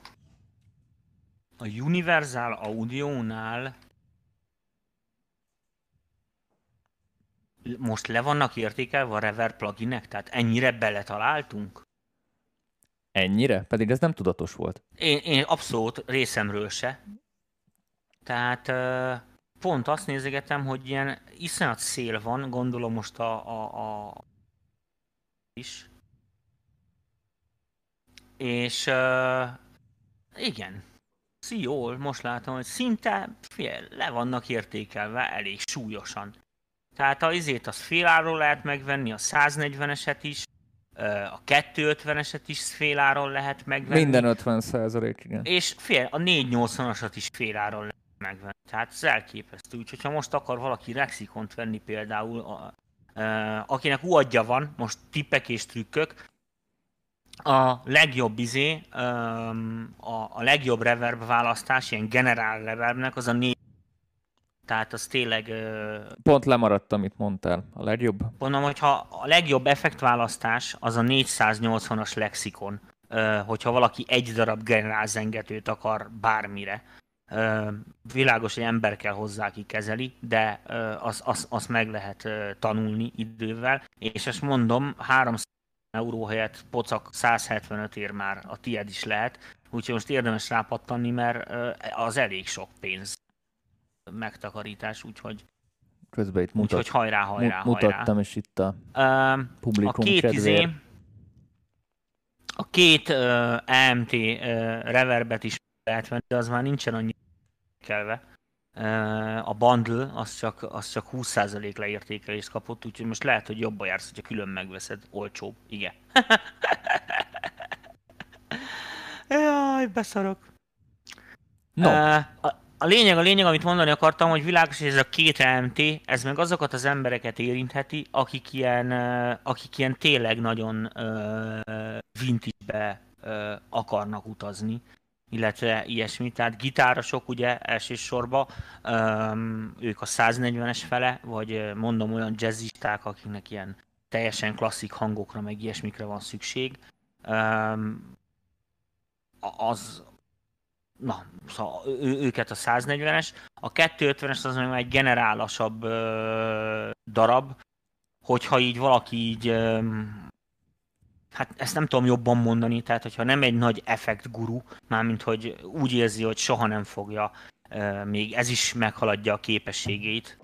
a Universal Audio-nál most le vannak értékelve a reverb pluginek, tehát ennyire beletaláltunk? Ennyire? Pedig ez nem tudatos volt. Én, én abszolút részemről se. Tehát pont azt nézegetem, hogy ilyen iszonyat szél van, gondolom most a, a, a is. És ö, igen, jól, most látom, hogy szinte fél, le vannak értékelve elég súlyosan. Tehát a izét az féláról lehet megvenni, a 140-eset is, a 250-eset is féláron lehet megvenni. Minden 50 százalék, igen. És fél, a 480-asat is féláron lehet megvenni. Tehát ez elképesztő. Úgyhogy ha most akar valaki Lexikont venni például, a, a, akinek uadja van, most tippek és trükkök, a legjobb izé, a, legjobb reverb választás, ilyen generál reverbnek, az a négy tehát az tényleg, Pont lemaradt, amit mondtál. A legjobb. mondom, hogyha a legjobb effektválasztás az a 480-as lexikon, hogyha valaki egy darab generálzengetőt akar bármire. Világos, hogy ember kell hozzá, aki kezeli, de azt az, az meg lehet tanulni idővel, és ezt mondom, 300 euró helyett pocak 175 ér már a tied is lehet, úgyhogy most érdemes rápattanni, mert az elég sok pénz megtakarítás, úgyhogy, Közben itt mutat, úgyhogy hajrá, hajrá, mu- hajrá. mutattam, és itt a Ö, a publikum két kedvéért. izé, a két uh, AMT uh, reverbet is lehet venni, de az már nincsen annyi kelve. A bundle az csak, az csak 20% leértékelést kapott, úgyhogy most lehet, hogy jobban jársz, hogyha külön megveszed, olcsóbb. Igen. Jaj, beszarok. No, a, a lényeg, a lényeg, amit mondani akartam, hogy világos, hogy ez a két MT, ez meg azokat az embereket érintheti, akik ilyen, akik ilyen tényleg nagyon uh, vintage-be uh, akarnak utazni, illetve ilyesmi. Tehát gitárosok ugye elsősorban, öm, ők a 140-es fele, vagy mondom olyan jazzisták, akiknek ilyen teljesen klasszik hangokra, meg ilyesmikre van szükség. A- az, na, szóval őket a 140-es. A 250-es az már egy generálasabb ö, darab, hogyha így valaki így, ö, hát ezt nem tudom jobban mondani, tehát hogyha nem egy nagy effekt guru, mármint hogy úgy érzi, hogy soha nem fogja, még ez is meghaladja a képességét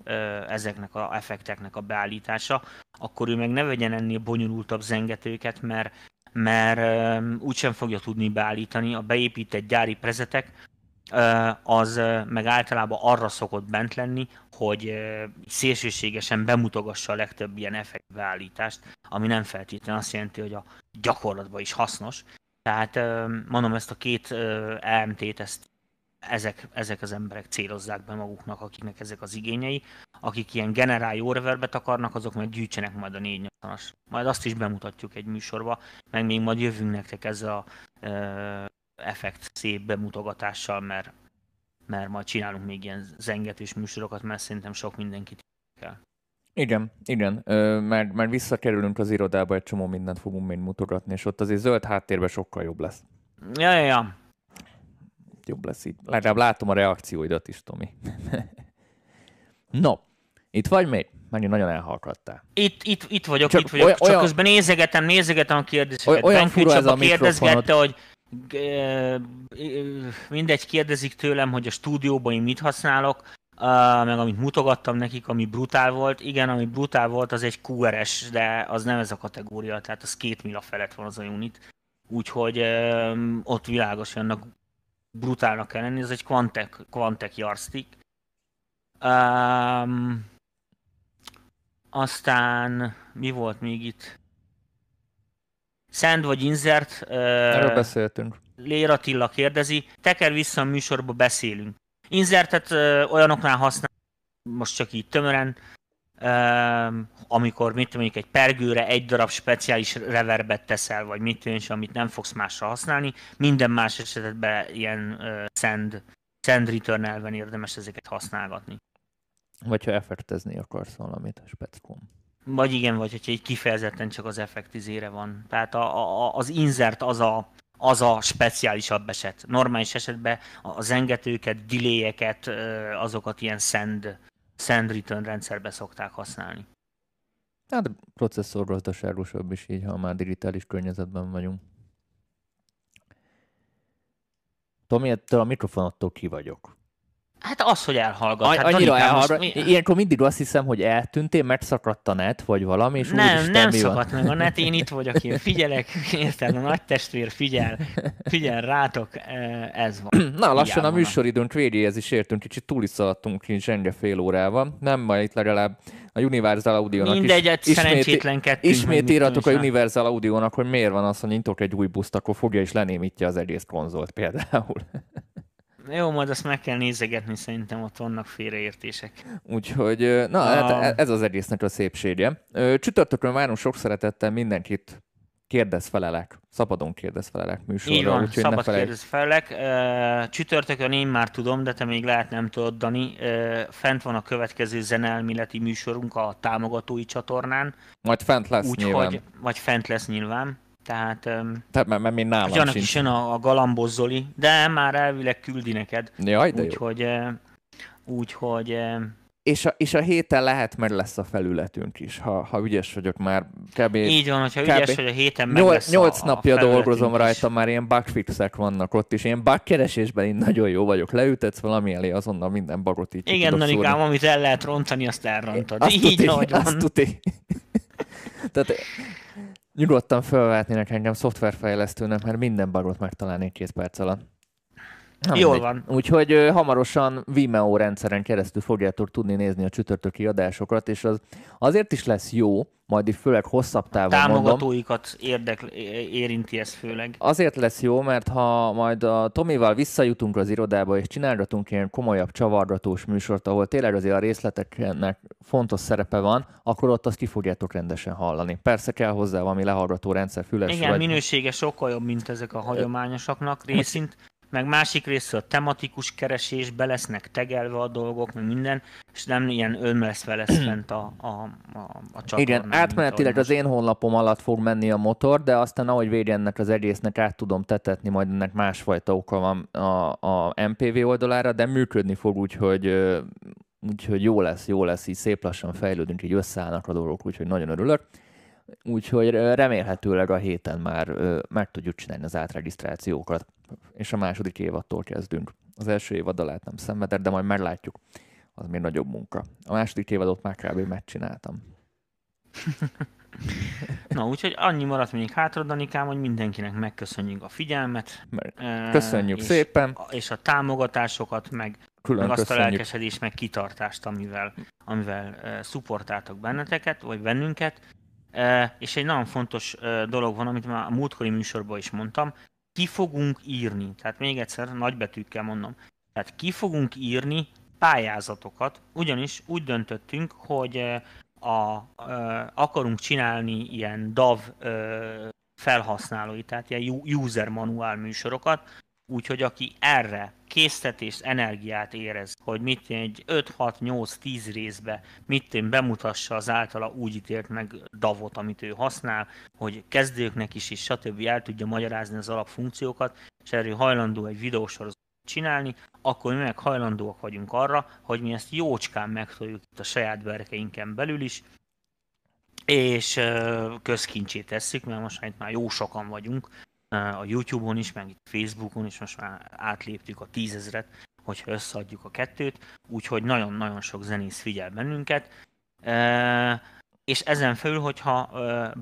ezeknek a effekteknek a beállítása, akkor ő meg ne vegyen ennél bonyolultabb zengetőket, mert mert úgysem fogja tudni beállítani. A beépített gyári prezetek az meg általában arra szokott bent lenni, hogy szélsőségesen bemutogassa a legtöbb ilyen effekt beállítást, ami nem feltétlenül azt jelenti, hogy a gyakorlatban is hasznos. Tehát mondom, ezt a két EMT-t, ezt ezek, ezek az emberek célozzák be maguknak, akiknek ezek az igényei. Akik ilyen generál jó reverbet akarnak, azok majd gyűjtsenek majd a 480-as. Majd azt is bemutatjuk egy műsorba, meg még majd jövünk nektek ezzel a effekt szép bemutogatással, mert, mert majd csinálunk még ilyen zengetős műsorokat, mert szerintem sok mindenkit kell. Igen, igen, ö, mert, mert visszakerülünk az irodába, egy csomó mindent fogunk még mutogatni, és ott azért zöld háttérben sokkal jobb lesz. Ja, ja, ja. Jobb lesz így. Legalább látom a reakcióidat is, Tomi. no, itt vagy még? Megint nagyon elhallgattál. Itt, itt, itt vagyok, Csak itt vagyok, olyan- csak olyan- közben nézegetem, nézegetem a kérdéseket. Olyan Benkő fura ez a kérdezgette, hogy mindegy kérdezik tőlem, hogy a stúdióban én mit használok, meg amit mutogattam nekik, ami brutál volt. Igen, ami brutál volt, az egy QRS, de az nem ez a kategória, tehát az két mila felett van az a unit. Úgyhogy ott világos, hogy annak brutálnak kell lenni, ez egy Quantec, Quantec yardstick. Um, aztán mi volt még itt? Send vagy insert? Erről beszéltünk. Lér Attila kérdezi. Teker vissza a műsorba, beszélünk. Insertet uh, olyanoknál használ, most csak így tömören, amikor mit mondjuk egy pergőre egy darab speciális reverbet teszel, vagy mit tudom, és amit nem fogsz másra használni. Minden más esetben ilyen uh, send, send return elven érdemes ezeket használgatni. Vagy ha effektezni akarsz valamit speckon. Vagy igen, vagy hogyha egy kifejezetten csak az effektizére van. Tehát a, a, az insert az a, az a speciálisabb eset. Normális esetben a zengetőket, delayeket, ö, azokat ilyen send, send return rendszerbe szokták használni. Hát processzor gazdaságosabb is így, ha már digitális környezetben vagyunk. Tomi, ettől a mikrofonottól ki vagyok. Hát az, hogy elhallgat. Hát annyira elharra... mi- Ilyenkor mindig azt hiszem, hogy eltűntél, megszakadt a net, vagy valami, és Nem, úristen, nem van? szakadt meg a net, én itt vagyok, én figyelek, érted, a nagy testvér figyel, figyel rátok, eh, ez van. Na, lassan Hiába a műsoridőnk végéhez is értünk, kicsit túl is szaladtunk így zsenge fél órával. Nem, majd itt legalább a Universal Audio-nak Mindegy, is. Ismét meg mit írhatok a Universal Audio-nak, hogy miért van az, hogy nyitok egy új buszt, akkor fogja és lenémítja az egész konzolt például. Jó, majd azt meg kell nézegetni, szerintem ott vannak félreértések. Úgyhogy, na, Ah. hát e- ez az egésznek a szépsége. Csütörtökön várunk sok szeretettel mindenkit kérdezfelelek, szabadon kérdezfelelek műsorra, Így van, ne szabad. Ö, Csütörtökön én már tudom, de te még lehet nem tudod, Dani. Fent van a következő zeneelméleti műsorunk a támogatói csatornán, Majd fent lesz nyilván. úgyhogy, vagy fent lesz nyilván. Tehát, Tehát, mert, mert még nálam sincs. is jön a, a Galambos Zoli, de már elvileg küldi neked. Jaj, de. Úgyhogy, úgyhogy És a, és a héten lehet, mert lesz a felületünk is, ha, ha ügyes vagyok már. Kb. így van, hogyha kb. ügyes, hogy a héten meg Nyol, lesz nyolc a, napja a dolgozom is. rajta, már ilyen bugfixek vannak ott is. Ilyen bugkeresésben én nagyon jó vagyok. Leütetsz valami elé, azonnal minden bugot így Igen, szúrni. amit el lehet rontani, azt elrontad. Azt Így, tuti, van. azt tuti. Tehát nyugodtan felvetnének engem szoftverfejlesztőnek, mert minden bugot megtalálnék két perc alatt. Na, Jól van. Úgyhogy ö, hamarosan Vimeo rendszeren keresztül fogjátok tudni nézni a csütörtöki adásokat, és az azért is lesz jó, majd így főleg hosszabb távon mondom, Támogatóikat érdekl, érinti ez főleg. Azért lesz jó, mert ha majd a Tomival visszajutunk az irodába, és csinálgatunk ilyen komolyabb csavargatós műsort, ahol tényleg azért a részleteknek fontos szerepe van, akkor ott azt ki fogjátok rendesen hallani. Persze kell hozzá valami lehallgató rendszer, füles Igen, vagy... minősége sokkal jobb, mint ezek a hagyományosaknak részint. Meg másik része a tematikus keresésbe lesznek tegelve a dolgok, meg minden, és nem ilyen önmeszve lesz fent a, a, a, a csatornán. Igen, átmenetileg az én honlapom alatt fog menni a motor, de aztán ahogy vége ennek az egésznek át tudom tetetni, majd ennek másfajta oka van a, a MPV oldalára, de működni fog úgy, hogy úgyhogy jó lesz, jó lesz, így szép lassan fejlődünk, így összeállnak a dolgok, úgyhogy nagyon örülök. Úgyhogy remélhetőleg a héten már meg tudjuk csinálni az átregisztrációkat, és a második évadtól kezdünk. Az első évad alá nem szenvedett, de majd meglátjuk. Az még nagyobb munka. A második évadot már kb. megcsináltam. Na, úgyhogy annyi maradt még hátra, Danikám, hogy mindenkinek megköszönjük a figyelmet. Eh, Köszönjük és, szépen, És a támogatásokat, meg, külön meg azt a lelkesedést, meg kitartást, amivel, amivel uh, szupportáltak benneteket, vagy bennünket. Uh, és egy nagyon fontos uh, dolog van, amit már a múltkori műsorban is mondtam, ki fogunk írni, tehát még egyszer nagybetűkkel mondom, tehát ki fogunk írni pályázatokat, ugyanis úgy döntöttünk, hogy a, uh, akarunk csinálni ilyen DAV felhasználói, tehát ilyen user manuál műsorokat, úgyhogy aki erre késztetést, energiát érez, hogy mit egy 5-6-8-10 részbe mit én bemutassa az általa úgy ítélt meg davot, amit ő használ, hogy kezdőknek is, és stb. el tudja magyarázni az alapfunkciókat, és erről hajlandó egy videósorozatot csinálni, akkor mi meg hajlandóak vagyunk arra, hogy mi ezt jócskán megtoljuk itt a saját berkeinken belül is, és közkincsé tesszük, mert most már itt már jó sokan vagyunk, a YouTube-on is, meg itt Facebookon is most már átléptük a tízezret, hogyha összeadjuk a kettőt, úgyhogy nagyon-nagyon sok zenész figyel bennünket. És ezen felül, hogyha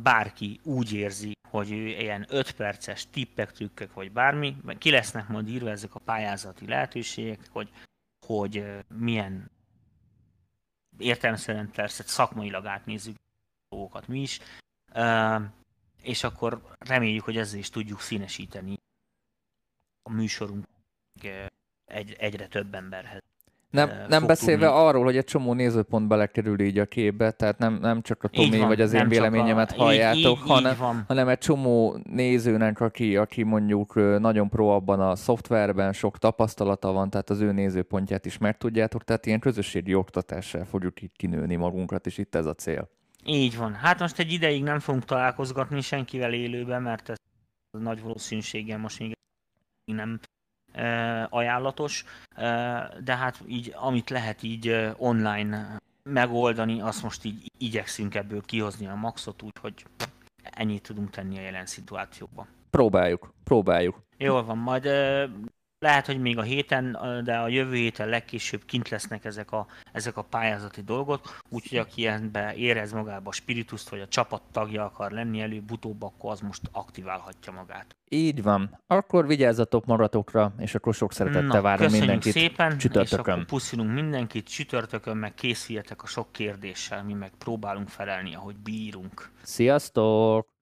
bárki úgy érzi, hogy ő ilyen 5 perces tippek, trükkök vagy bármi, ki lesznek majd írva ezek a pályázati lehetőségek, hogy, hogy milyen értelmszerűen persze szakmailag átnézzük dolgokat mi is, és akkor reméljük, hogy ezzel is tudjuk színesíteni a műsorunk ö, egy, egyre több emberhez. Nem, eh, nem beszélve tudni. arról, hogy egy csomó nézőpont belekerül így a képbe, tehát nem, nem csak a Így Tomi van, vagy az én véleményemet a- így- halljátok, így, hanem, így van. hanem egy csomó nézőnek, aki, aki mondjuk nagyon pro abban a szoftverben, sok tapasztalata van, tehát az ő nézőpontját is megtudjátok, tehát ilyen közösségi oktatással fogjuk így kinőni magunkat, és itt ez a cél. Így van. Hát most egy ideig nem fogunk találkozgatni senkivel élőben, mert ez nagy valószínűséggel most még nem e, ajánlatos, e, de hát így, amit lehet így e, online megoldani, azt most így igyekszünk ebből kihozni a maxot, úgyhogy ennyit tudunk tenni a jelen szituációban. Próbáljuk, próbáljuk. Jól van, majd lehet, hogy még a héten, de a jövő héten legkésőbb kint lesznek ezek a, ezek a pályázati dolgok, úgyhogy aki ilyenbe érez magába a spirituszt, vagy a csapat tagja akar lenni előbb-utóbb, akkor az most aktiválhatja magát. Így van. Akkor vigyázzatok magatokra, és akkor sok szeretettel várom köszönjük mindenkit szépen, és csütörtökön. akkor puszilunk mindenkit, csütörtökön meg készüljetek a sok kérdéssel, mi meg próbálunk felelni, ahogy bírunk. Sziasztok!